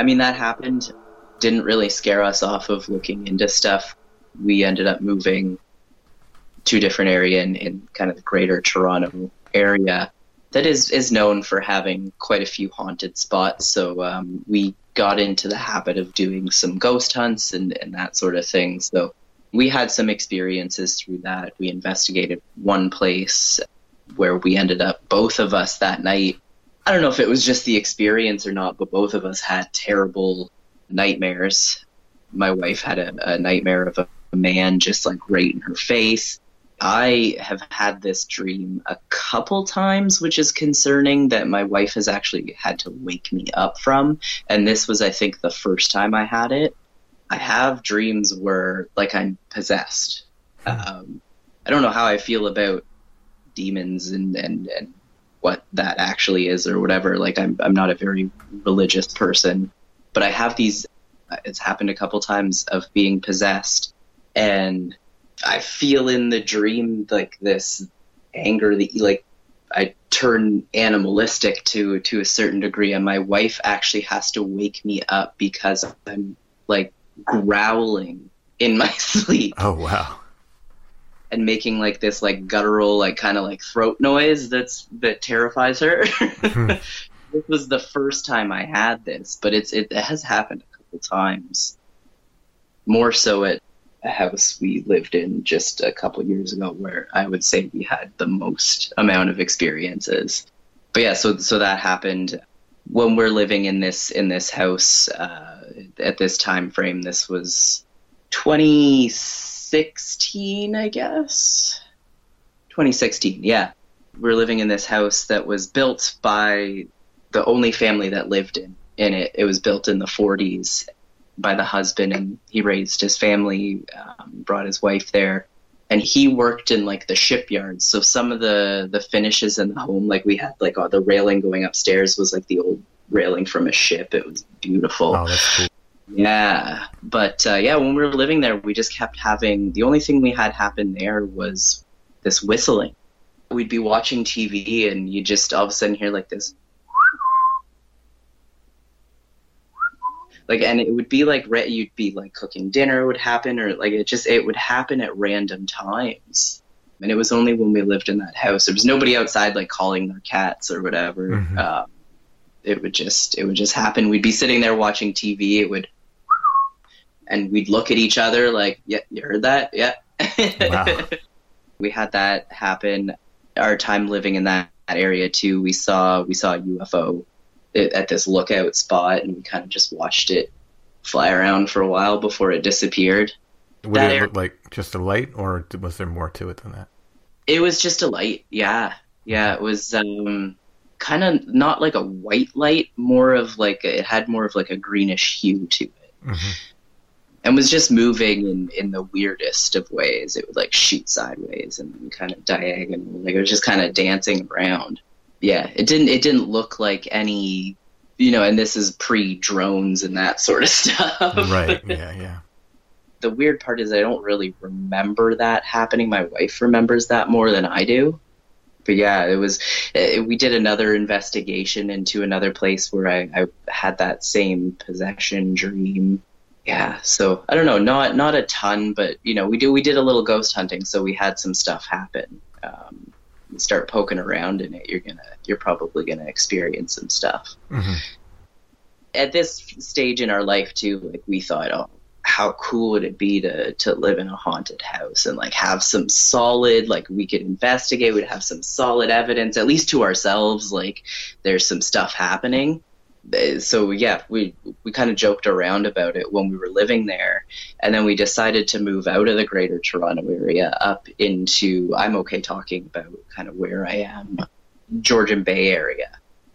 I mean, that happened. Didn't really scare us off of looking into stuff. We ended up moving to a different area in, in kind of the greater Toronto area that is, is known for having quite a few haunted spots. So um, we got into the habit of doing some ghost hunts and, and that sort of thing. So we had some experiences through that. We investigated one place where we ended up, both of us that night, I don't know if it was just the experience or not, but both of us had terrible nightmares. My wife had a, a nightmare of a, a man just like right in her face. I have had this dream a couple times, which is concerning that my wife has actually had to wake me up from. And this was, I think, the first time I had it. I have dreams where, like, I'm possessed. Um, I don't know how I feel about demons and, and, and what that actually is or whatever. Like I'm I'm not a very religious person, but I have these it's happened a couple times of being possessed and I feel in the dream like this anger that like I turn animalistic to to a certain degree and my wife actually has to wake me up because I'm like growling in my <laughs> sleep Oh wow. And making like this like guttural like kind of like throat noise that's that terrifies her. <laughs> this was the first time I had this, but it's it has happened a couple times. More so at a house we lived in just a couple years ago where I would say we had the most amount of experiences. But yeah, so so that happened when we're living in this in this house uh, at this time frame. This was 2016, I guess. 2016, yeah. We're living in this house that was built by the only family that lived in in it. It was built in the 40s by the husband, and he raised his family, um, brought his wife there, and he worked in like the shipyards. So some of the the finishes in the home, like we had like all the railing going upstairs, was like the old railing from a ship. It was beautiful. Oh, cool. Yeah, but uh, yeah, when we were living there, we just kept having the only thing we had happen there was this whistling. We'd be watching TV, and you just all of a sudden hear like this, like, and it would be like you'd be like cooking dinner would happen, or like it just it would happen at random times. And it was only when we lived in that house. There was nobody outside like calling their cats or whatever. Mhm. Um, it would just it would just happen. We'd be sitting there watching TV. It would and we'd look at each other like, "Yeah, you heard that? Yeah." Wow. <laughs> we had that happen. Our time living in that, that area too, we saw we saw a UFO at this lookout spot, and we kind of just watched it fly around for a while before it disappeared. Would That it look like just a light, or was there more to it than that? It was just a light, yeah, yeah. It was um, kind of not like a white light, more of like a, it had more of like a greenish hue to it. Mhm. And was just moving in, in the weirdest of ways. It would like shoot sideways and kind of diagonal. Like it was just kind of dancing around. Yeah, it didn't it didn't look like any you know, and this is pre drones and that sort of <laughs> stuff. Right. Yeah. Yeah. the weird part is I don't really remember that happening. My wife remembers that more than I do. But yeah, it was. uh we did another investigation into another place where I, I had that same possession dream. Yeah, so I don't know, not not a ton, but you know, we do we did a little ghost hunting, so we had some stuff happen. Um, start poking around in it, you're gonna you're probably gonna experience some stuff at this stage in our life too, like we thought, oh, how cool would it be to to live in a haunted house and like have some solid, like we could investigate, we'd have some solid evidence, at least to ourselves, like there's some stuff happening. Uh, So yeah, we we kind of joked around about it when we were living there, and then we decided to move out of the Greater Toronto area up into I'm okay talking about kind of where I am, Georgian Bay area.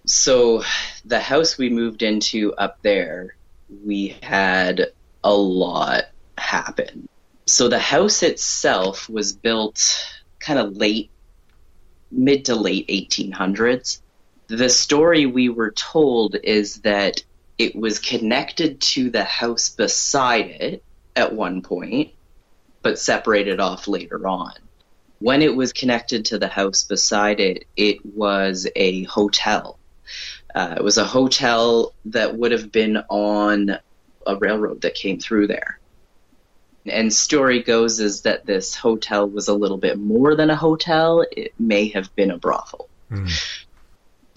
So the house we moved into up there we had a lot happen. So the house itself was built kind of late mid to late 1800s the story we were told is that it was connected to the house beside it at one point but separated off later on when it was connected to the house beside it it was a hotel uh, it was a hotel that would have been on a railroad that came through there. And story goes is that this hotel was a little bit more than a hotel. It may have been a brothel.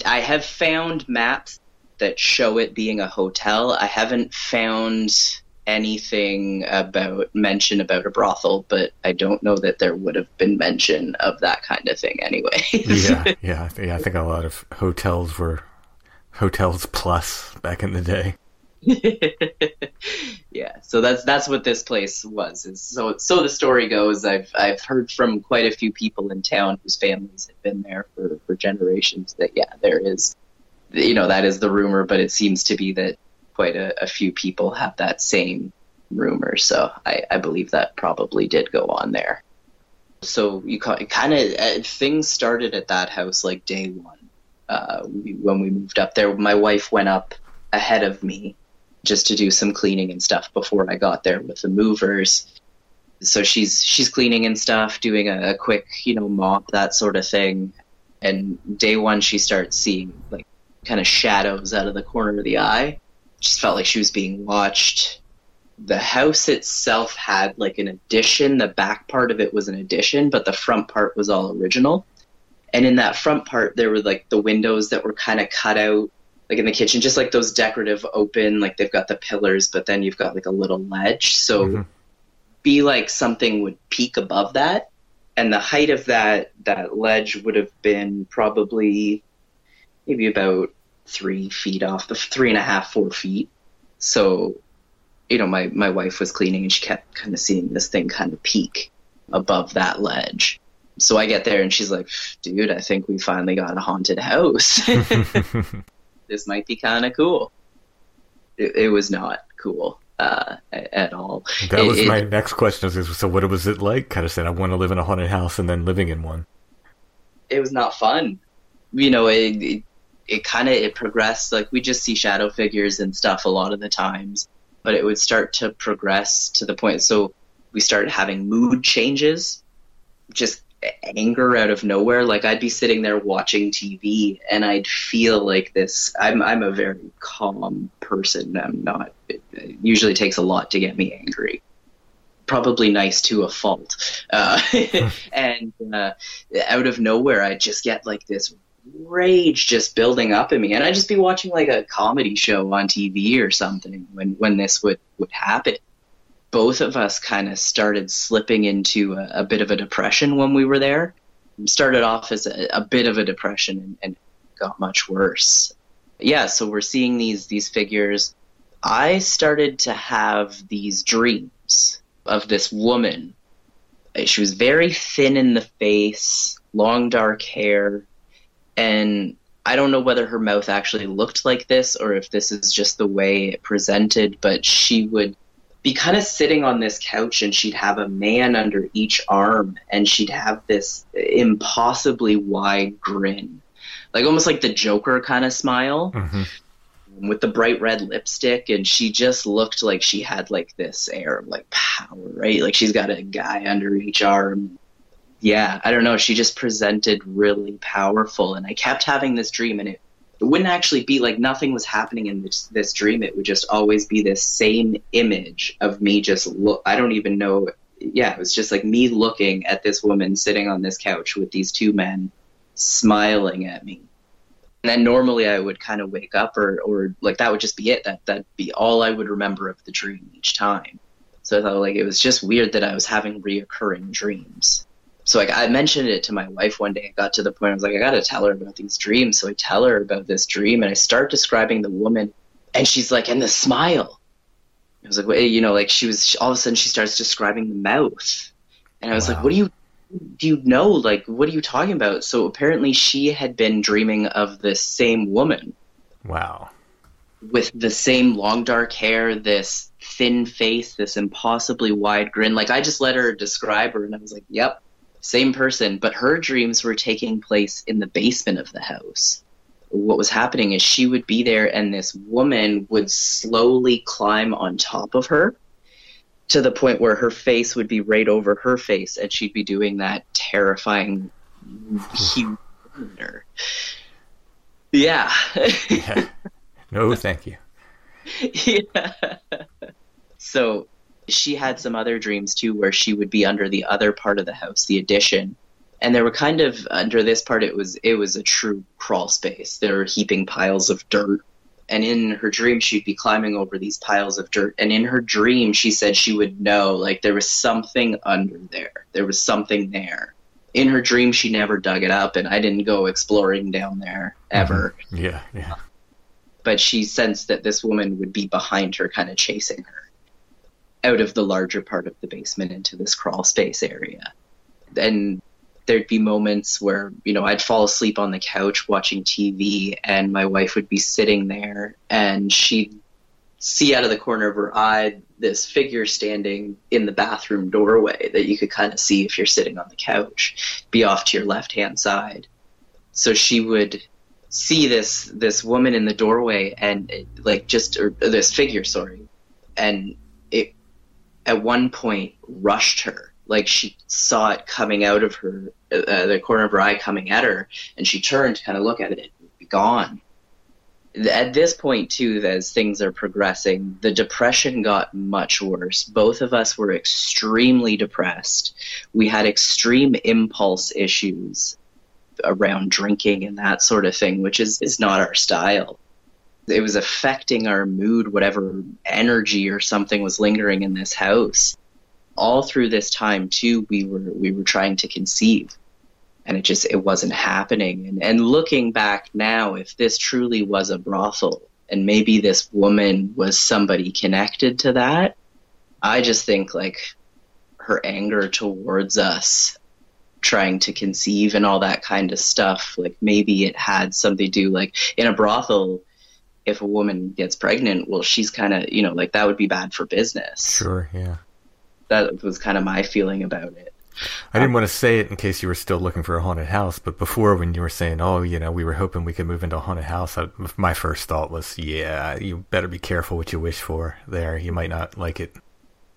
I have found maps that show it being a hotel. I haven't found anything about mention about a brothel, but I don't know that there would have been mention of that kind of thing anyway. Yeah. <laughs> Yeah. I think, I think a lot of hotels were hotels plus back in the day. <laughs> yeah so that's that's what this place was. Is so so the story goes i've i've heard from quite a few people in town whose families have been there for for generations that yeah there is you know that is the rumor but it seems to be that quite a, a few people have that same rumor. So i i believe that probably did go on there. So you kind of uh, things started at that house like day one uh, we, when we moved up there. My wife went up ahead of me just to do some cleaning and stuff before I got there with the movers. So she's she's cleaning and stuff, doing a, a quick, you know, mop, that sort of thing. And day one she starts seeing like kind of shadows out of the corner of the eye. Just felt like she was being watched. The house itself had like an addition. The back part of it was an addition, but the front part was all original. And in that front part there were like the windows that were kind of cut out like in the kitchen, just like those decorative open, like they've got the pillars, but then you've got like a little ledge. So mm-hmm. be like something would peak above that. And the height of that that ledge would have been probably maybe about three feet off the three and a half, four feet. So, you know, my, my wife was cleaning and she kept kind of seeing this thing kind of peak above that ledge. So I get there and she's like, dude, I think we finally got a haunted house. <laughs> <laughs> <laughs> this might be kind of cool. It, it was not cool uh, at all. That was it- my next question. So, what was it like? Kind of said, I want to live in a haunted house and then living in one. it was not fun. You know, it it, it kind of it progressed. Like we just see shadow figures and stuff a lot of the times, but it would start to progress to the point. So we started having mood changes, just anger out of nowhere. Like I'd be sitting there watching TV and I'd feel like this. I'm I'm a very calm person. I'm not. It, it usually takes a lot to get me angry probably nice to a fault. Uh, <laughs> <laughs> and uh, out of nowhere, I'd just get like this rage just building up in me, and I'd just be watching like a comedy show on TV or something when when this would would happen. Both of us kind of started slipping into a, a bit of a depression when we were there. Started off as a, a bit of a depression and, and got much worse. Yeah, so we're seeing these these figures. I started to have these dreams of this woman. She was very thin in the face, long dark hair, and I don't know whether her mouth actually looked like this or if this is just the way it presented, but she would be kind of sitting on this couch and she'd have a man under each arm and she'd have this impossibly wide grin. Like almost like the joker kind of smile Mm-hmm. with the bright red lipstick and she just looked like she had like this air of like power right? Like she's got a guy under each arm. Yeah i don't know. She just presented really powerful and i kept having this dream and it it wouldn't actually be like nothing was happening in this, this dream. It would just always be this same image of me just look. I don't even know. Yeah, it was just like me looking at this woman sitting on this couch with these two men smiling at me. And then normally I would kind of wake up or, or like that would just be it. That, that'd be all I would remember of the dream each time. So I thought like it was just weird that I was having reoccurring dreams so like I mentioned it to my wife one day. I got to the point I was like, I gotta tell her about these dreams. So I tell her about this dream, and I start describing the woman, and she's like, and the smile. I was like, wait, you know, like she was all of a sudden she starts describing the mouth, and I was like, what do you do you know? Like, what are you talking about? So apparently she had been dreaming of the same woman Wow. with the same long dark hair, this thin face, this impossibly wide grin. Like I just let her describe her, and I was like, "Yep, same person." But her dreams were taking place in the basement of the house. What was happening is she would be there, and this woman would slowly climb on top of her to the point where her face would be right over her face, and she'd be doing that terrifying, huge. Yeah. <laughs> Yeah. no, thank you. <laughs> yeah. So she had some other dreams too where she would be under the other part of the house, the addition. And there were kind of under this part it was it was a true crawl space. There were heaping piles of dirt. And in her dream she'd be climbing over these piles of dirt. And in her dream she said she would know like there was something under there. There was something there. In her dream she never dug it up and I didn't go exploring down there ever mm-hmm. Yeah, yeah. but she sensed that this woman would be behind her, kind of chasing her out of the larger part of the basement into this crawl space area. And there'd be moments where, you know, I'd fall asleep on the couch watching TV, and my wife would be sitting there, and she'd see out of the corner of her eye this figure standing in the bathroom doorway that you could kind of see if you're sitting on the couch, be off to your left hand side. So she would see this this woman in the doorway and like just or this figure sorry and at one point rushed her. Like she saw it coming out of her uh, the corner of her eye coming at her and she turned to kind of look at it it gone. At this point too as things are progressing the depression got much worse. Both of us were extremely depressed. We had extreme impulse issues around drinking and that sort of thing, which is, is not our style. It was affecting our mood, whatever energy or something was lingering in this house. All through this time too, we were we were trying to conceive. And it just it wasn't happening. And and looking back now, if this truly was a brothel and maybe this woman was somebody connected to that, I just think like her anger towards us trying to conceive and all that kind of stuff. Like maybe it had something to do like in a brothel, if a woman gets pregnant, well, she's kind of, you know, like that would be bad for business. Sure, yeah. That was kind of my feeling about it. I didn't want to say it in case you were still looking for a haunted house, but before when you were saying, "Oh, you know, we were hoping we could move into a haunted house," I, my first thought was, "Yeah, you better be careful what you wish for. There, you might not like it."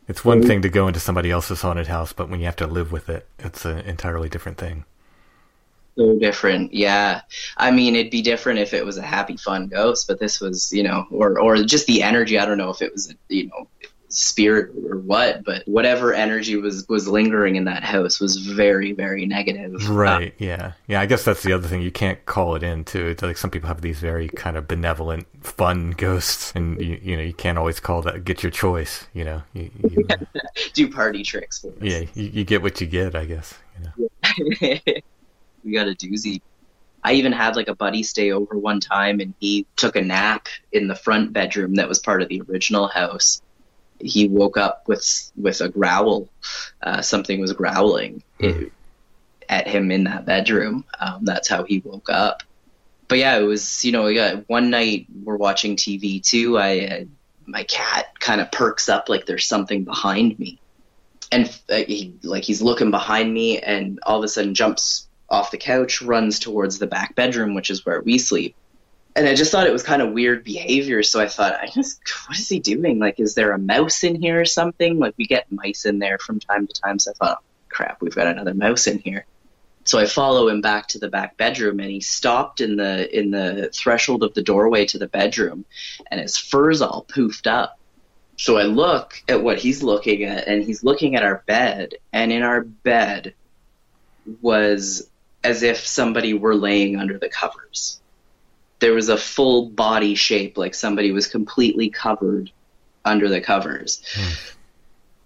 It's one mm-hmm. thing to go into somebody else's haunted house, but when you have to live with it, it's an entirely different thing. So different, yeah. I mean, it'd be different if it was a happy, fun ghost, but this was, you know, or or just the energy. I don't know if it was, you know, spirit or what, but whatever energy was was lingering in that house was very, very negative. Right. Yeah. Yeah. I guess that's the other thing. You can't call it in too. It's like some people have these very kind of benevolent, fun ghosts, and you, you know you can't always call that. Get your choice. You know. You, you, <laughs> do party tricks for us. yeah. You, you get what you get. I guess. You know. <laughs> we got a doozy. I even had like a buddy stay over one time and he took a nap in the front bedroom that was part of the original house. He woke up with with a growl. Uh, something was growling it- at him in that bedroom. Um, that's how he woke up. But yeah, it was you know we got one night we're watching TV too. I uh, my cat kind of perks up like there's something behind me, and uh, he like he's looking behind me, and all of a sudden jumps off the couch, runs towards the back bedroom, which is where we sleep. And I just thought it was kind of weird behavior, so I thought, I just, what is he doing? Like, is there a mouse in here or something? Like, we get mice in there from time to time, so I thought, oh, crap, we've got another mouse in here. So I follow him back to the back bedroom, and he stopped in the in the threshold of the doorway to the bedroom, and his fur's all poofed up. So I look at what he's looking at, and he's looking at our bed, and in our bed was as if somebody were laying under the covers. There was a full body shape, like somebody was completely covered under the covers. Hmm.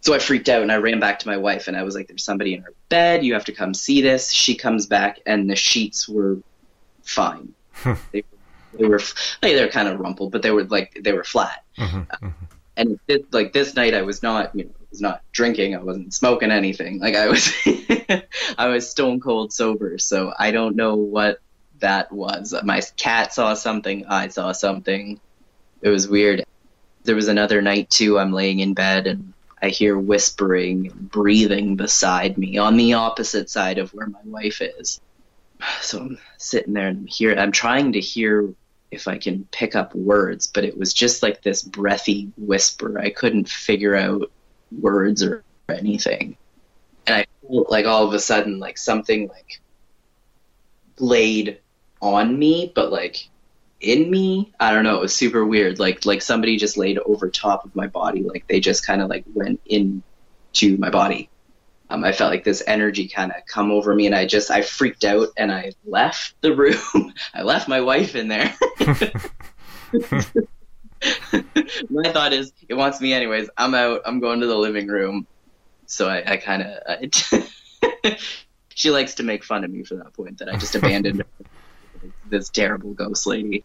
So I freaked out and I ran back to my wife and I was like, "There's somebody in her bed. You have to come see this." She comes back and the sheets were fine. Hmm. they, they were like, they were kind of rumpled, but they were like they were flat. Mm-hmm. Mm-hmm. And it, like this night, I was not, you know, was not drinking. I wasn't smoking anything. Like I was, <laughs> I was stone cold sober. So I don't know what that was. My cat saw something. I saw something. It was weird. There was another night too. I'm laying in bed and I hear whispering breathing beside me on the opposite side of where my wife is. <sighs> So I'm sitting there and here. I'm trying to hear if I can pick up words, but it was just like this breathy whisper. I couldn't figure out words or anything. And I felt like all of a sudden, like something like laid on me, but like in me. I don't know. It was super weird. Like like somebody just laid over top of my body. Like they just kind of like went into my body. Um, I felt like this energy kind of come over me, and I just I freaked out and I left the room. <laughs> I left my wife in there. <laughs> <laughs> <laughs> my thought is, it wants me anyways. I'm out. I'm going to the living room. So I, I kind of. <laughs> She likes to make fun of me for that point that I just abandoned <laughs> this terrible ghost lady.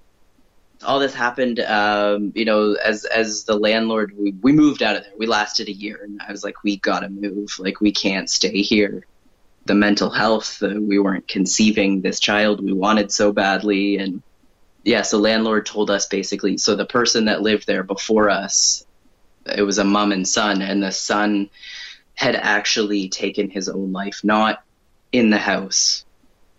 All this happened, um, you know, as as the landlord, we, we moved out of there. We lasted a year, and I was like, we gotta move. Like, we can't stay here. The mental health, uh, we weren't conceiving this child we wanted so badly, and yeah, so landlord told us basically. So the person that lived there before us, it was a mom and son, and the son had actually taken his own life, not in the house,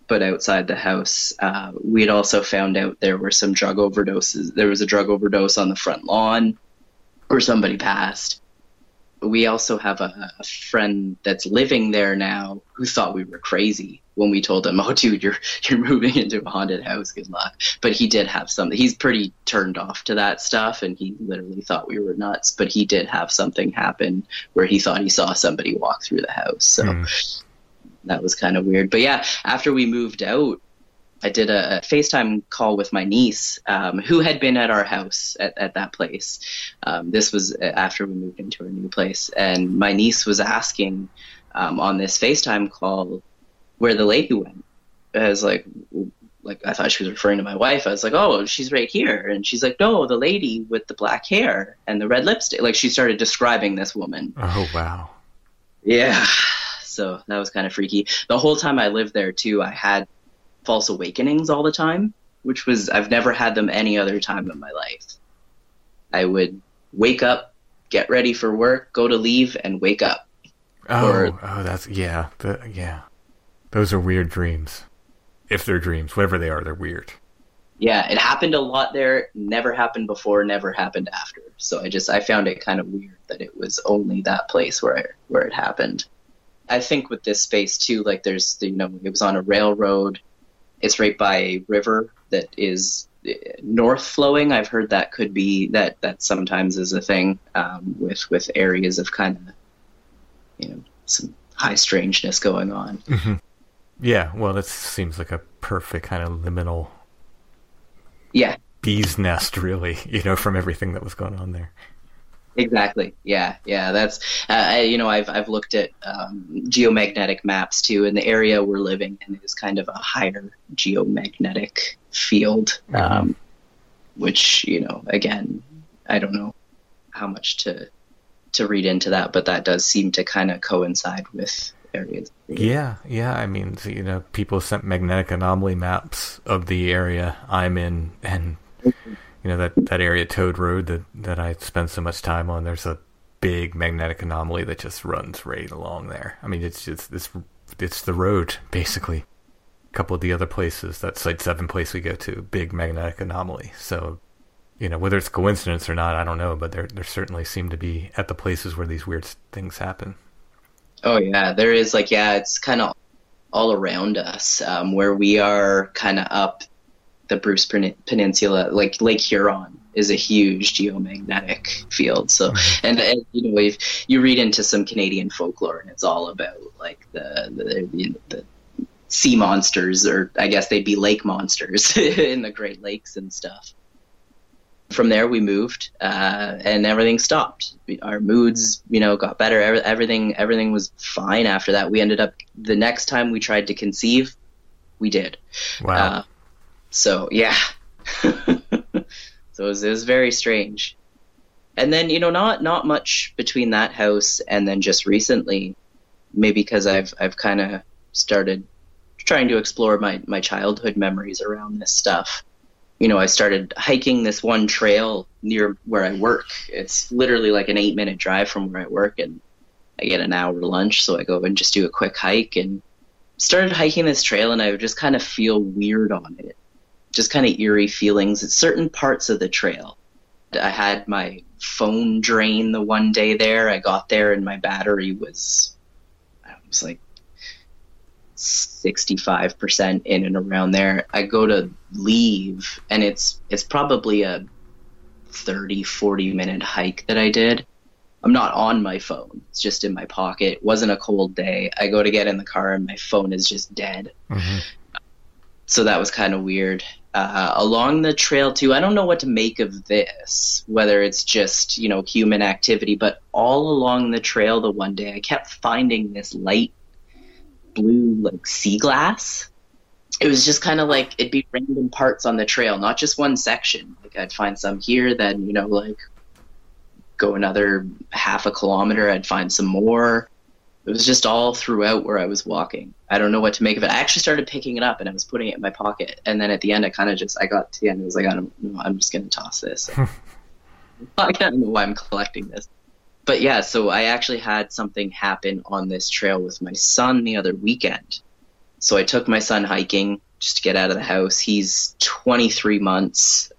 but outside the house. Uh, we had also found out there were some drug overdoses. There was a drug overdose on the front lawn where somebody passed. We also have a, a friend that's living there now who thought we were crazy when we told him, <laughs> "Oh, dude, you're you're moving into a haunted house. Good luck." But he did have something. He's pretty turned off to that stuff, and he literally thought we were nuts. But he did have something happen where he thought he saw somebody walk through the house. So that was kind of weird. But yeah, after we moved out, I did a, a FaceTime call with my niece, um, who had been at our house at, at that place. Um, this was after we moved into our new place, and my niece was asking um, on this FaceTime call where the lady went. I was like, like I thought she was referring to my wife. I was like, oh, she's right here, and she's like, no, the lady with the black hair and the red lipstick. Like she started describing this woman. Oh wow. Yeah. So that was kind of freaky. The whole time I lived there too, I had false awakenings all the time, which was I've never had them any other time in my life. I would wake up, get ready for work, go to leave, and wake up. Oh, Or- oh, that's yeah, the, yeah. Those are weird dreams. If they're dreams, whatever they are, they're weird. Yeah, it happened a lot there. Never happened before. Never happened after. So I just I found it kind of weird that it was only that place where it, where it happened. I think with this space too, like there's you know it was on a railroad. It's right by a river that is uh, north flowing. I've heard that could be that that sometimes is a thing um, with with areas of kind of you know some high strangeness going on. Yeah, well, that seems like a perfect kind of liminal Yeah, bee's nest, really. <laughs> You know, from everything that was going on there. Exactly. Yeah, yeah. That's uh, I, you know I've I've looked at um, geomagnetic maps too, and the area we're living in is kind of a higher geomagnetic field, um, which you know again I don't know how much to to read into that, but that does seem to kind of coincide with areas. Yeah, yeah. I mean, you know, people sent magnetic anomaly maps of the area I'm in, and You know that that area Toad Road that that I spend so much time on. There's a big magnetic anomaly that just runs right along there. I mean, it's just this it's the road basically. A couple of the other places, that Site Seven place we go to, big magnetic anomaly. So, you know, whether it's coincidence or not, I don't know, but there there certainly seem to be at the places where these weird things happen. Oh yeah, there is like yeah, it's kind of all around us um, where we are kind of up the Bruce Pen- Peninsula, like Lake Huron is a huge geomagnetic field. So, and, and you know, if you read into some Canadian folklore, and it's all about like the the, the, the sea monsters, or I guess they'd be lake monsters <laughs> in the Great Lakes and stuff. From there, we moved, uh, and everything stopped. Our moods, you know, got better. Everything, everything was fine after that. We ended up the next time we tried to conceive, we did. Wow. Uh, so yeah, <laughs> so it was, it was very strange. And then you know, not not much between that house and then just recently, maybe because I've I've kind of started trying to explore my my childhood memories around this stuff. You know, I started hiking this one trail near where I work. It's literally like an eight minute drive from where I work, and I get an hour lunch, so I go and just do a quick hike and started hiking this trail, and I would just kind of feel weird on it just kind of eerie feelings at certain parts of the trail. I had my phone drain the one day there. I got there and my battery was, I was like 65% in and around there. I go to leave and it's, it's probably a 30, 40 minute hike that I did. I'm not on my phone. It's just in my pocket. It wasn't a cold day. I go to get in the car and my phone is just dead. So that was kind of weird uh, along the trail too. I don't know what to make of this, whether it's just you know human activity, but all along the trail, the one day I kept finding this light blue like sea glass. It was just kind of like it'd be random parts on the trail, not just one section. Like I'd find some here, then you know like go another half a kilometer, I'd find some more. It was just all throughout where I was walking. I don't know what to make of it. I actually started picking it up and I was putting it in my pocket. And then at the end, I kind of just, I got to the end and was like, I don't know, I'm just going to toss this. <laughs> <laughs> I don't know why I'm collecting this. But yeah, so I actually had something happen on this trail with my son the other weekend. So I took my son hiking just to get out of the house. He's 23 months,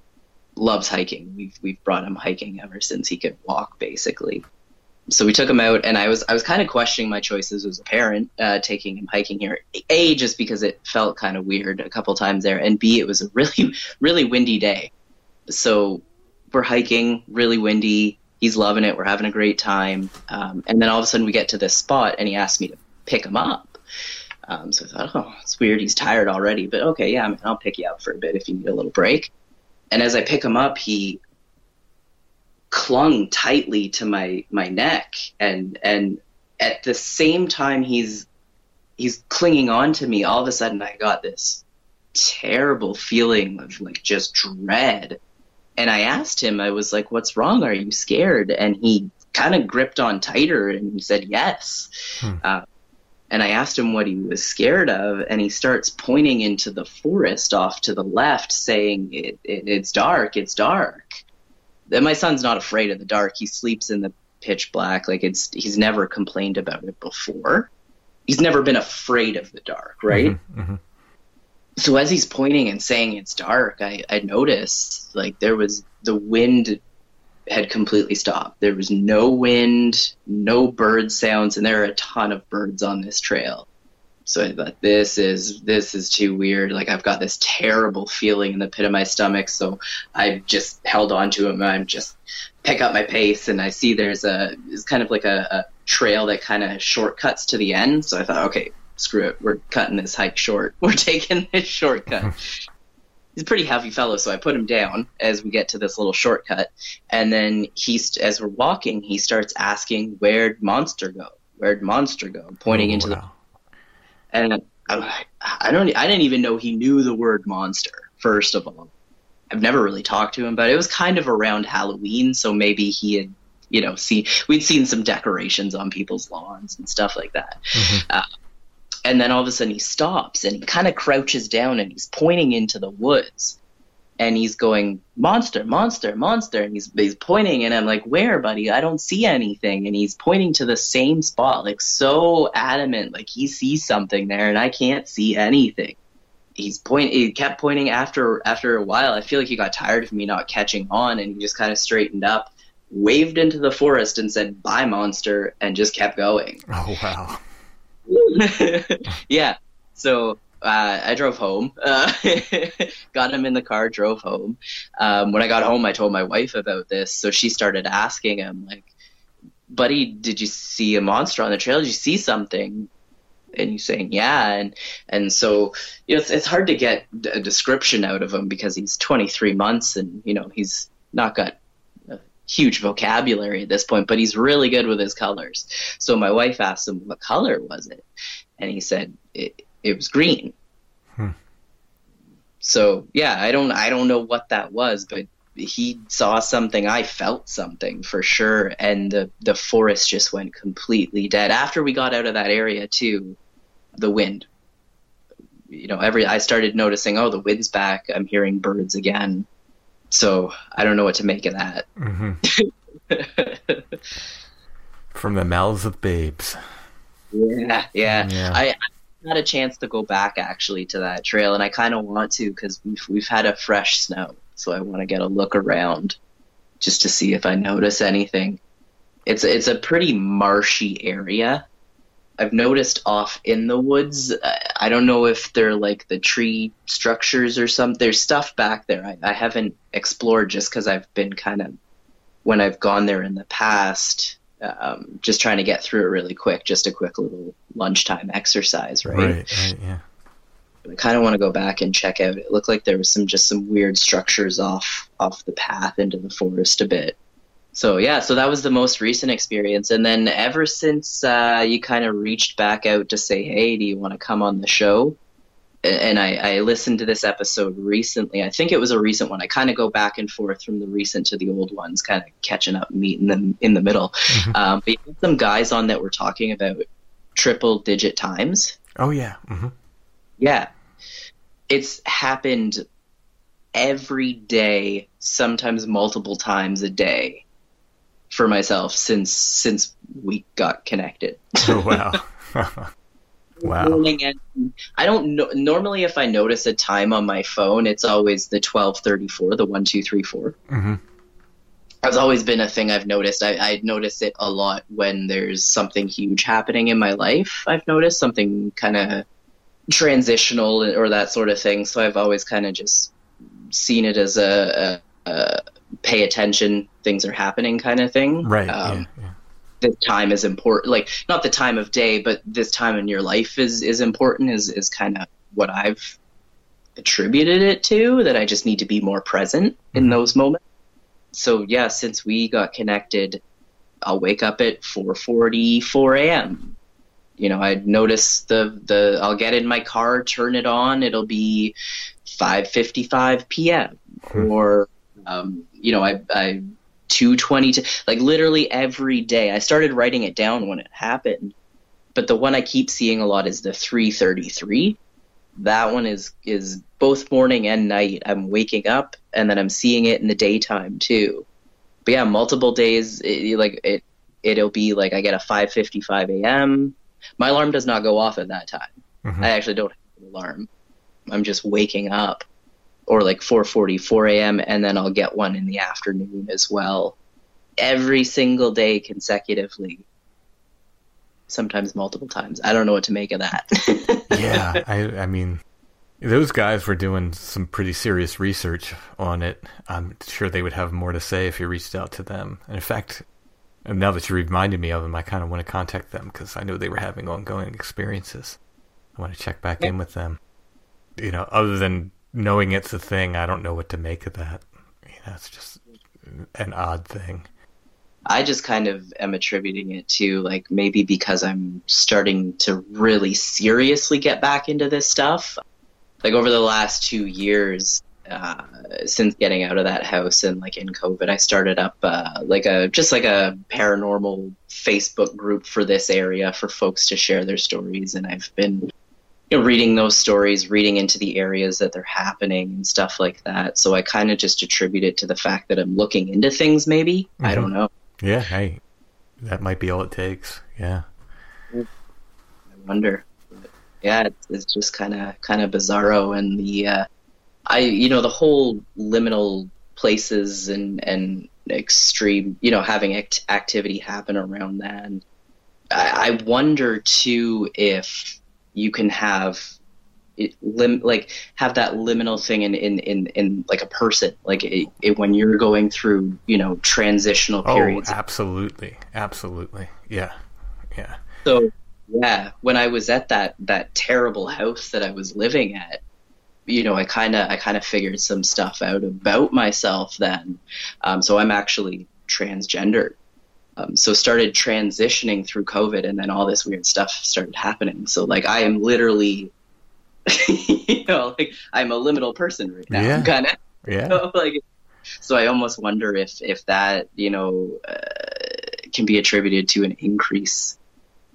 loves hiking. We've, we've brought him hiking ever since he could walk, basically so we took him out and i was i was kind of questioning my choices as a parent uh, taking him hiking here a just because it felt kind of weird a couple times there and b it was a really <laughs> really windy day so we're hiking really windy he's loving it we're having a great time. Um, and then all of a sudden we get to this spot and he asked me to pick him up. Um, so i thought oh it's weird he's tired already but okay yeah I mean, i'll pick you up for a bit if you need a little break. And as i pick him up he clung tightly to my my neck and and at the same time he's he's clinging on to me all of a sudden i got this terrible feeling of like just dread and i asked him i was like what's wrong are you scared and he kind of gripped on tighter and he said yes Hmm. uh, and i asked him what he was scared of and he starts pointing into the forest off to the left saying it, it, it's dark it's dark and my son's not afraid of the dark. He sleeps in the pitch black. Like it's he's never complained about it before. He's never been afraid of the dark, right? Mhm. So as he's pointing and saying it's dark, I, I noticed like there was the wind had completely stopped. There was no wind, no bird sounds, and there are a ton of birds on this trail. So I thought this is this is too weird. Like I've got this terrible feeling in the pit of my stomach. So I just held on to him. And I'm just pick up my pace, and I see there's a it's kind of like a, a trail that kind of shortcuts to the end. So I thought, okay, screw it, we're cutting this hike short. <laughs> We're taking this shortcut. <laughs> He's a pretty heavy fellow, so I put him down as we get to this little shortcut, and then he's as we're walking, he starts asking, "Where'd Monster go? Where'd Monster go?" Pointing Oh, into the wow. and I'm like, I don't, I didn't even know he knew the word monster. First of all, I've never really talked to him, but it was kind of around Halloween, so maybe he had, you know, see, we'd seen some decorations on people's lawns and stuff like that. Uh, and then all of a sudden he stops and he kind of crouches down and he's pointing into the woods. and he's going monster monster monster. And he's he's pointing and i'm like where buddy? I don't see anything. And he's pointing to the same spot like so adamant like he sees something there and i can't see anything. He's point he kept pointing after after a while. I feel like he got tired of me not catching on and he just kind of straightened up waved into the forest and said bye monster and just kept going. Oh wow. <laughs> yeah. So uh, I drove home, uh, <laughs> got him in the car, drove home. Um, when I got home, I told my wife about this. So she started asking him, like, buddy, did you see a monster on the trail? Did you see something? And he's saying, yeah. And, and so, you know, it's, it's hard to get a description out of him because he's 23 months and, you know, he's not got huge vocabulary at this point, but he's really good with his colors. So my wife asked him, what color was it? And he said, it, it was green. Hmm. So yeah, I don't I don't know what that was, but he saw something. I felt something for sure, and the the forest just went completely dead. After we got out of that area too, the wind. You know, every I started noticing, oh, the wind's back. I'm hearing birds again. So I don't know what to make of that. Mm-hmm. <laughs> From the mouths of babes. Yeah, yeah. Yeah. I, I had a chance to go back actually to that trail, and I kind of want to because we've we've had a fresh snow, so I want to get a look around just to see if I notice anything. It's it's a pretty marshy area. I've noticed off in the woods. I, I don't know if they're like the tree structures or something. There's stuff back there I, I haven't explored just because I've been kind of when I've gone there in the past um, just trying to get through it really quick, just a quick little lunchtime exercise, right? Right. Right. Yeah. I kind of want to go back and check out. It looked like there was some just some weird structures off off the path into the forest a bit. So yeah, so that was the most recent experience, and then ever since uh, you kind of reached back out to say, "Hey, do you want to come on the show?" and I, I listened to this episode recently. I think it was a recent one. I kind of go back and forth from the recent to the old ones, kind of catching up, meeting them in the middle. Um, but you had some guys on that were talking about triple digit times. Oh yeah. hmm Yeah. It's happened every day, sometimes multiple times a day for myself since since we got connected. <laughs> Oh wow. <laughs> wow. and I don't know. Normally, if I notice a time on my phone, it's always the twelve thirty four, the one two three four. Mhm. That's always been a thing I've noticed. I, I notice it a lot when there's something huge happening in my life. I've noticed something kind of transitional or that sort of thing. So I've always kind of just seen it as a, a pay attention, things are happening kind of thing. Right. Um, yeah. yeah. the time is important like not the time of day but this time in your life is is important is is kind of what i've attributed it to that i just need to be more present in mm-hmm. those moments so yeah since we got connected i'll wake up at 4:44 a.m you know i'd notice the the i'll get in my car turn it on it'll be 5:55 p.m hmm. or um, you know i i 220 like literally every day. I started writing it down when it happened, but the one I keep seeing a lot is the 333. That one is is both morning and night. I'm waking up and then I'm seeing it in the daytime too. But yeah, multiple days. It, like it, it'll be like I get a 5:55 a.m. My alarm does not go off at that time. I actually don't have an alarm. I'm just waking up or like 4:44 a.m. and then I'll get one in the afternoon as well. Every single day consecutively. Sometimes multiple times. I don't know what to make of that. <laughs> yeah, I, I mean, those guys were doing some pretty serious research on it. I'm sure they would have more to say if you reached out to them. And in fact, now that you reminded me of them, I kind of want to contact them because I know they were having ongoing experiences. I want to check back in with them. You know, other than knowing it's a thing, I don't know what to make of that. It's just an odd thing. I just kind of am attributing it to like maybe because I'm starting to really seriously get back into this stuff. Like over the last two years, uh, since getting out of that house and like in COVID, I started up uh, like a just like a paranormal Facebook group for this area for folks to share their stories, and I've been you know, reading those stories, reading into the areas that they're happening and stuff like that. So I kind of just attribute it to the fact that I'm looking into things. Maybe I don't know. Yeah, hey, that might be all it takes. Yeah. I wonder. But yeah, it's, it's just kind of kind of bizarro, and the uh, I you know the whole liminal places and and extreme you know having act- activity happen around that. And I, I wonder too if you can have it lim like have that liminal thing in in in, in like a person like it, it, when you're going through you know transitional periods Oh, periods absolutely, absolutely. Yeah, yeah. So yeah, when I was at that that terrible house that I was living at, you know, I kind of I kind of figured some stuff out about myself then. Um, so I'm actually transgender. Um, so started transitioning through COVID, and then all this weird stuff started happening. So like I am literally, <laughs> you know, like I'm a liminal person right now. Yeah. Kind of. Yeah. So, like, so I almost wonder if if that you know uh, can be attributed to an increase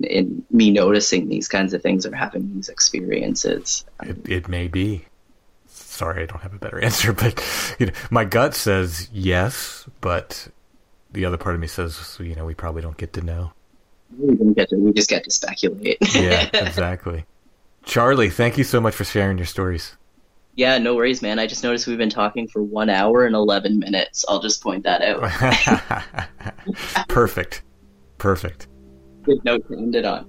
in me noticing these kinds of things or having these experiences. It, it may be. Sorry, I don't have a better <laughs> answer, but you know, my gut says yes, but the other part of me says, you know, we probably don't get to know. We don't get to, we just get to speculate. <laughs> Yeah, exactly. Charlie, thank you so much for sharing your stories. yeah, no worries, man. I just noticed we've been talking for one hour and eleven minutes. I'll just point that out. <laughs> Perfect. Perfect. Good note to end it on.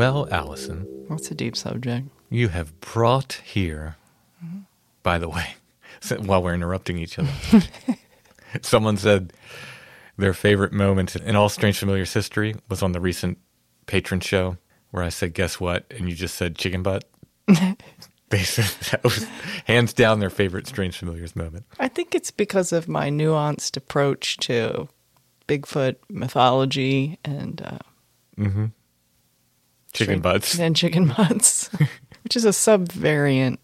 Well, Allison, That's a deep subject. you have brought here, by the way, <laughs> while we're interrupting each other, <laughs> someone said their favorite moment in all Strange Familiars history was on the recent patron show where I said, Guess what? And you just said chicken butt. <laughs> they said that was hands down their favorite Strange Familiars moment. I think it's because of my nuanced approach to Bigfoot mythology and uh, Chicken shrink- butts. and chicken butts, <laughs> which is a sub variant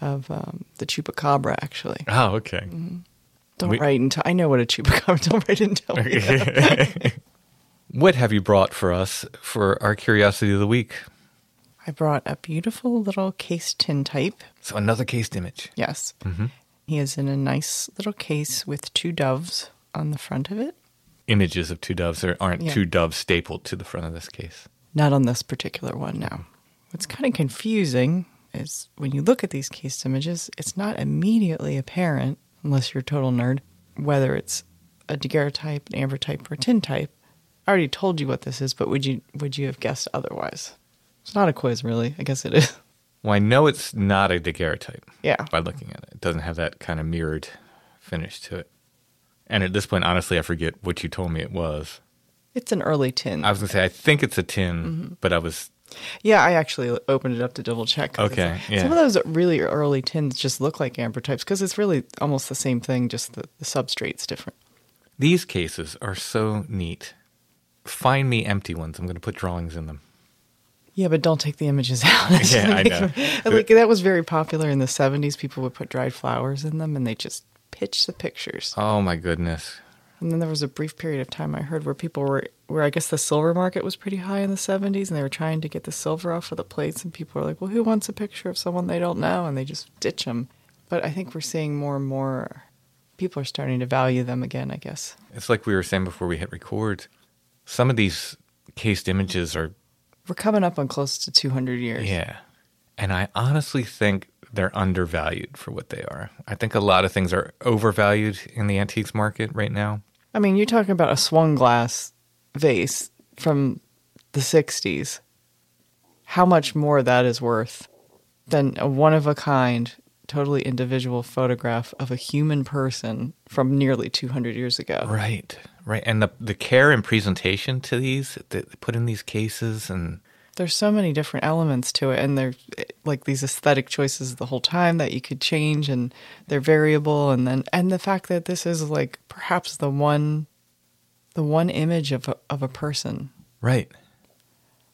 of um, the chupacabra. Actually, Oh, okay. Mm-hmm. don't We- write until I know what a chupacabra. <laughs> Don't write until. <laughs> What have you brought for us for our curiosity of the week? I brought a beautiful little case tin type. So another cased image. Yes, mm-hmm. he is in a nice little case with two doves on the front of it. Images of two doves. There aren't Yeah. two doves stapled to the front of this case. Not on this particular one now. What's kind of confusing is when you look at these case images, it's not immediately apparent, unless you're a total nerd, whether it's a daguerreotype, an ambrotype, or a tintype. I already told you what this is, but would you would you have guessed otherwise? It's not a quiz, really. I guess it is. Well, I know it's not a daguerreotype Yeah. by looking at it. It doesn't have that kind of mirrored finish to it. And at this point, honestly, I forget what you told me it was. It's an early tin. I was going to say, I think it's a tin, Mm-hmm. but I was, yeah, I actually opened it up to double check. Okay, like- yeah. Some of those really early tins just look like ambrotypes because it's really almost the same thing, just the, the substrate's different. these cases are so neat. Find me empty ones. I'm going to put drawings in them. Yeah, but don't take the images <laughs> out. <laughs> Yeah, I know. <laughs> like that was very popular in the '70s. People would put dried flowers in them, and they just pitch the pictures. Oh, my goodness. And then there was a brief period of time I heard where people were, where I guess the silver market was pretty high in the '70s, and they were trying to get the silver off of the plates, and people were like, "Well, who wants a picture of someone they don't know?" And they just ditch them. But I think we're seeing more and more people are starting to value them again. I guess. It's like we were saying before we hit record. Some of these cased images are We're coming up on close to 200 years. Yeah. And I honestly think they're undervalued for what they are. I think a lot of things are overvalued in the antiques market right now. I mean, you're talking about a swung glass vase from the 60s. How much more that is worth than a one of a kind, totally individual photograph of a human person from nearly 200 years ago. Right. Right. And the the care and presentation to these that put in these cases and There's so many different elements to it, and they're like these aesthetic choices the whole time that you could change, and they're variable. And then, and the fact that this is like perhaps the one, the one image of a, of a person Right.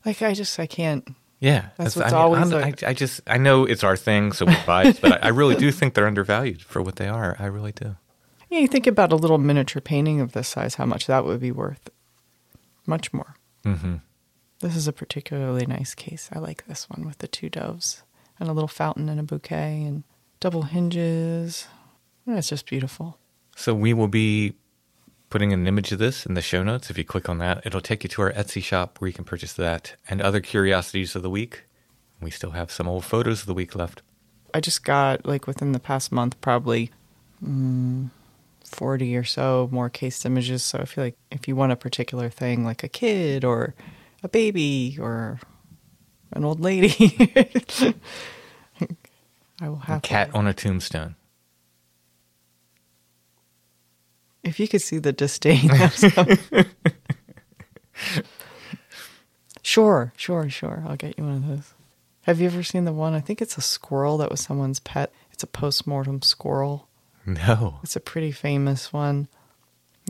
Like I just I can't Yeah, That's I what's mean, always a- I, I just I know it's our thing, so we buy it, but I, I really do think they're undervalued for what they are. I really do. Yeah, you think about a little miniature painting of this size, how much that would be worth. Much more. hmm This is a particularly nice case. I like this one with the two doves and a little fountain and a bouquet and double hinges. It's just beautiful. So we will be putting an image of this in the show notes. If you click on that, it'll take you to our Etsy shop where you can purchase that and other curiosities of the week. We still have some old photos of the week left. I just got, like, within the past month, probably mm, 40 or so more case images. So I feel like if you want a particular thing, like a kid or a baby or an old lady, <laughs> I will have A cat on a tombstone. If you could see the disdain. <laughs> sure, sure, sure. I'll get you one of those. Have you ever seen the one? I think it's a squirrel that was someone's pet. It's a post-mortem squirrel. No. It's a pretty famous one.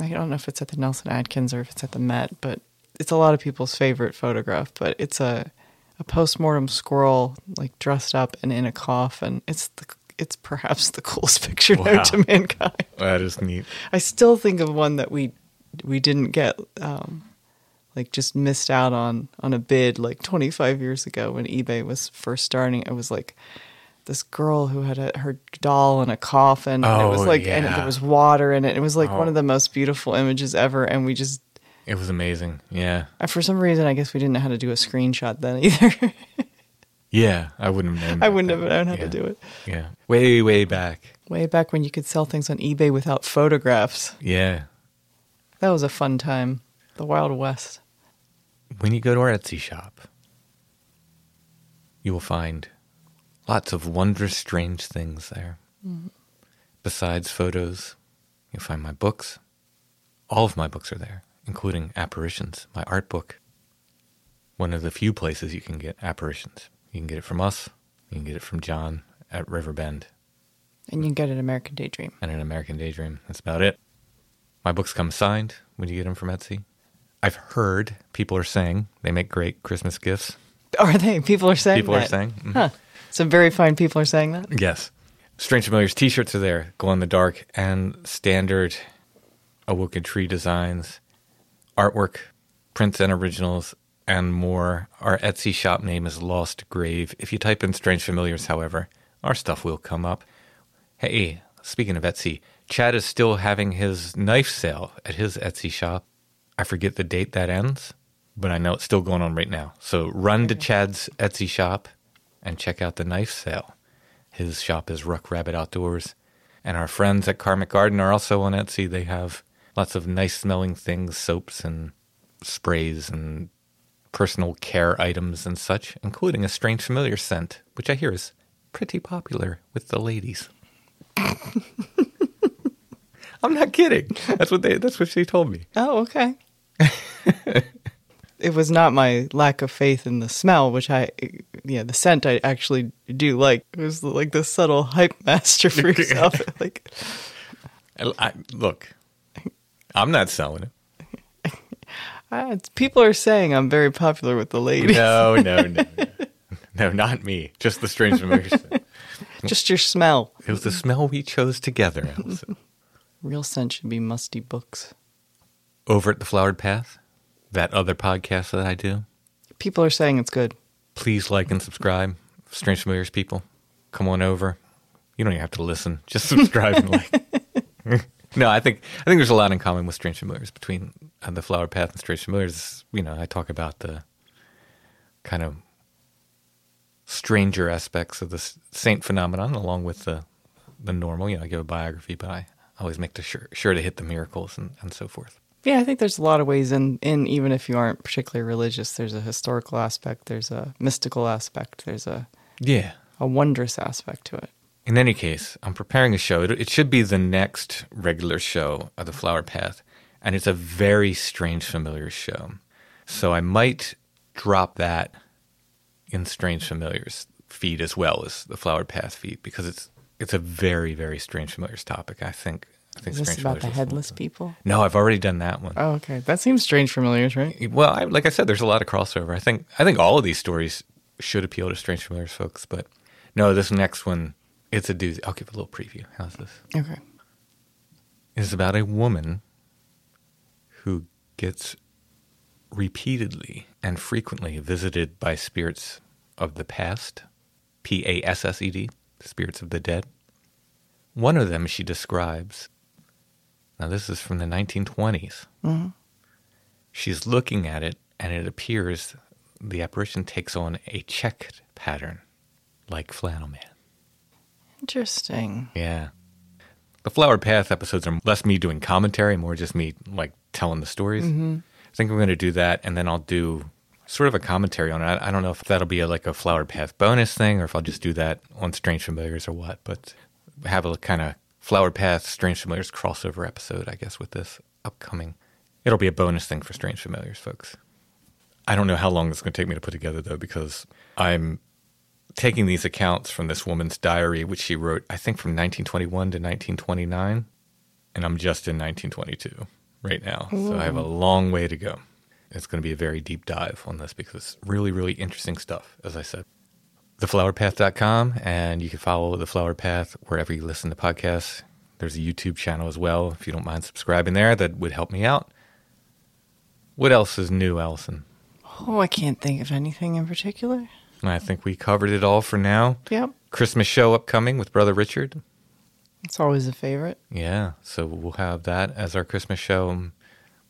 I don't know if it's at the Nelson Atkins or if it's at the Met, but it's a lot of people's favorite photograph. But it's a a post-mortem squirrel like dressed up and in a coffin. It's the it's perhaps the coolest <laughs> picture known to mankind. That is neat. I still think of one that we we didn't get, um, like just missed out on on a bid like 25 years ago when eBay was first starting. It was like this girl who had a, her doll in a coffin. and it was Oh, like and there was water in it. It was like one Oh. of the most beautiful images ever. And we just It was amazing. Yeah. uh, for some reason I guess we didn't know how to do a screenshot then <laughs> either. Yeah. I wouldn't have known. I wouldn't have known how Yeah. to do it. Yeah. Way, way back. Way back when you could sell things on eBay without photographs. Yeah. That was a fun time. The Wild West. When you go to our Etsy shop, you will find lots of wondrous, strange things there. Besides photos, you'll find my books. All of my books are there, including Apparitions, my art book. One of the few places you can get Apparitions. You can get it from us, you can get it from John at Riverbend, And you can get an American Daydream. and an American Daydream. That's about it. My books come signed when you get them from Etsy. I've heard people are saying they make great Christmas gifts. <laughs> Are they? People are saying People are that. saying, mhm. Huh. Some very fine people are saying that. Yes. Strange Familiars t shirts are there, glow in the dark, and standard Awoken Tree designs, artwork, prints and originals, and more. Our Etsy shop name is Lost Grave. If you type in Strange Familiars, however, our stuff will come up. Hey, speaking of Etsy, Chad is still having his knife sale at his Etsy shop. I forget the date that ends, but I know it's still going on right now. So run to Chad's Etsy shop and check out the knife sale. His shop is Ruck Rabbit Outdoors. And our friends at Karmic Garden are also on Etsy. They have lots of nice smelling things, soaps and sprays and personal care items and such, including a strange familiar scent, which I hear is pretty popular with the ladies. <laughs> I'm not kidding. That's what they that's what she told me. Oh, okay. <laughs> it was not my lack of faith in the smell, which I, yeah, the scent I actually do like. It was like the subtle hype master for <laughs> yourself. like, I, I- look, I'm not selling it. <laughs> Uh, it's, people are saying I'm very popular with the ladies. No, no, no. no. <laughs> No, not me. Just the strange familiar. Just your smell. It was the smell we chose together, Allison. <laughs> Real scent should be musty books. Over at the Flowered Path, that other podcast that I do, People are saying it's good. please like and subscribe. Strange Familiars people, come on over. You don't even have to listen. Just subscribe and like. No, I think I think there's a lot in common with Strange Familiars between uh, the Flower Path and Strange Familiars. You know, I talk about the kind of stranger aspects of the saint phenomenon, along with the the normal. You know, I give a biography, but I always make sure, sure to hit the miracles and, and so forth. Yeah, I think there's a lot of ways in, in even if you aren't particularly religious, there's a historical aspect, there's a mystical aspect, there's a, Yeah. a wondrous aspect to it. In any case, I'm preparing a show. It, it should be the next regular show of the Flower Path, and it's a very strange, familiar show. So I might drop that in Strange Familiars feed as well as the Flower Path feed because it's it's a very, very strange, familiars topic. I think. I think Is this Strange about the headless people? No, I've already done that one. Oh, okay. That seems strange familiars, right? Well, I, like I said, there's a lot of crossover. I think I think all of these stories should appeal to strange familiars folks. But no, this next one, it's a doozy. I'll give a little preview. How's this? Okay. It's about a woman who gets repeatedly and frequently visited by spirits of the past, P A S S E D, spirits of the dead. One of them she describes. Now, this is from the 1920s. Mm-hmm. She's looking at it, and it appears the apparition takes on a checked pattern, like Flannel Man. Interesting. Yeah. The Flower Path episodes are less me doing commentary, more just me like telling the stories. Mm-hmm. I think I'm going to do that, and then I'll do sort of a commentary on it. I, I don't know if that'll be a, like a Flower Path bonus thing, or if I'll just do that on Strange Familiars or what. But have a kind of Flower Path Strange Familiars crossover episode, I guess, with this upcoming. It'll be a bonus thing for Strange Familiars, folks. I don't know how long it's going to take me to put together though, because I'm taking these accounts from this woman's diary, which she wrote, I think, from 1921 to 1929, and I'm just in 1922 right now. So I have a long way to go. It's going to be a very deep dive on this because it's really, really interesting stuff, as I said. Theflowerpath.com, and you can follow The Flower Path wherever you listen to podcasts. There's a YouTube channel as well. If you don't mind subscribing there, that would help me out. What else is new, Allison? Oh, I can't think of anything in particular. I think we covered it all for now. Yep. Christmas show upcoming with Brother Richard. It's always a favorite. Yeah, so we'll have that as our Christmas show. and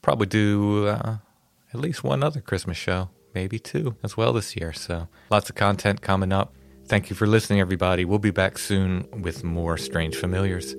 Probably do uh, at least one other Christmas show, maybe two as well this year. So lots of content coming up. Thank you for listening, everybody. We'll be back soon with more Strange Familiars.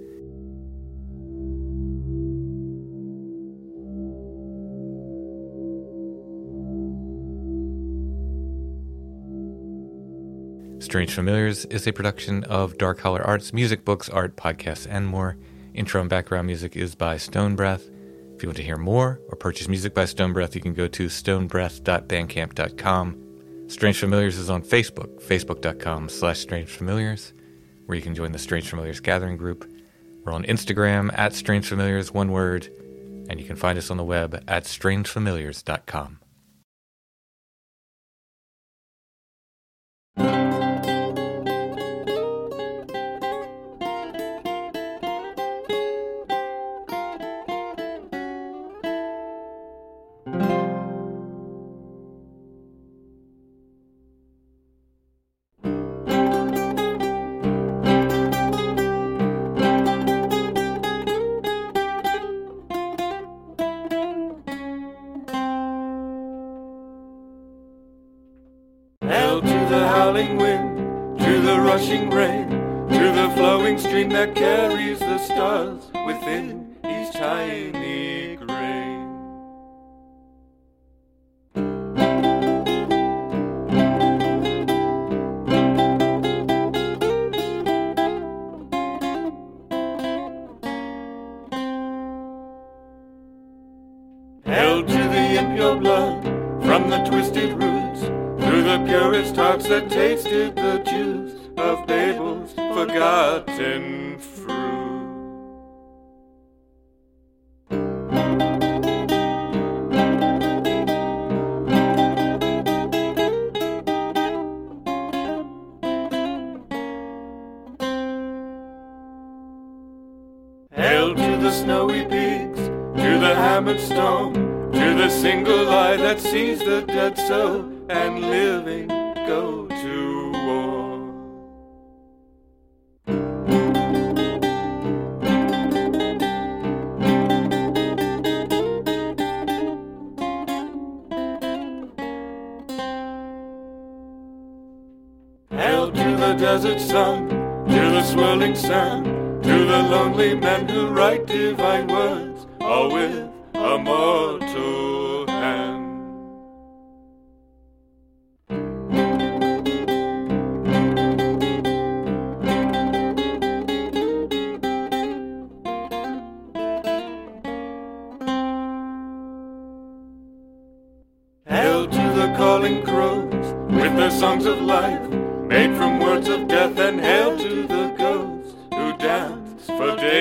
Strange Familiars is a production of Dark Holler Arts, music, books, art, podcasts, and more. Intro and background music is by Stone Breath. If you want to hear more or purchase music by Stone Breath, you can go to stonebreath.bandcamp.com. Strange Familiars is on Facebook, facebook.com slash Strange Familiars, where you can join the Strange Familiars gathering group. We're on Instagram at Strange Familiars, one word, and you can find us on the web at strangefamiliars.com.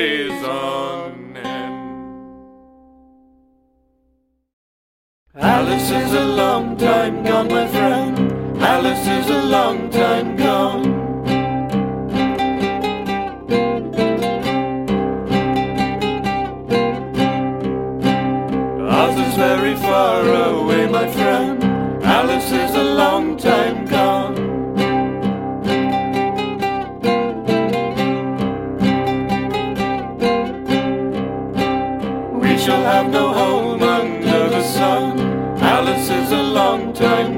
days on end. Alice is a long time gone, my friend. Alice is a long time gone. Oz is very far away, my friend. Alice is a long time time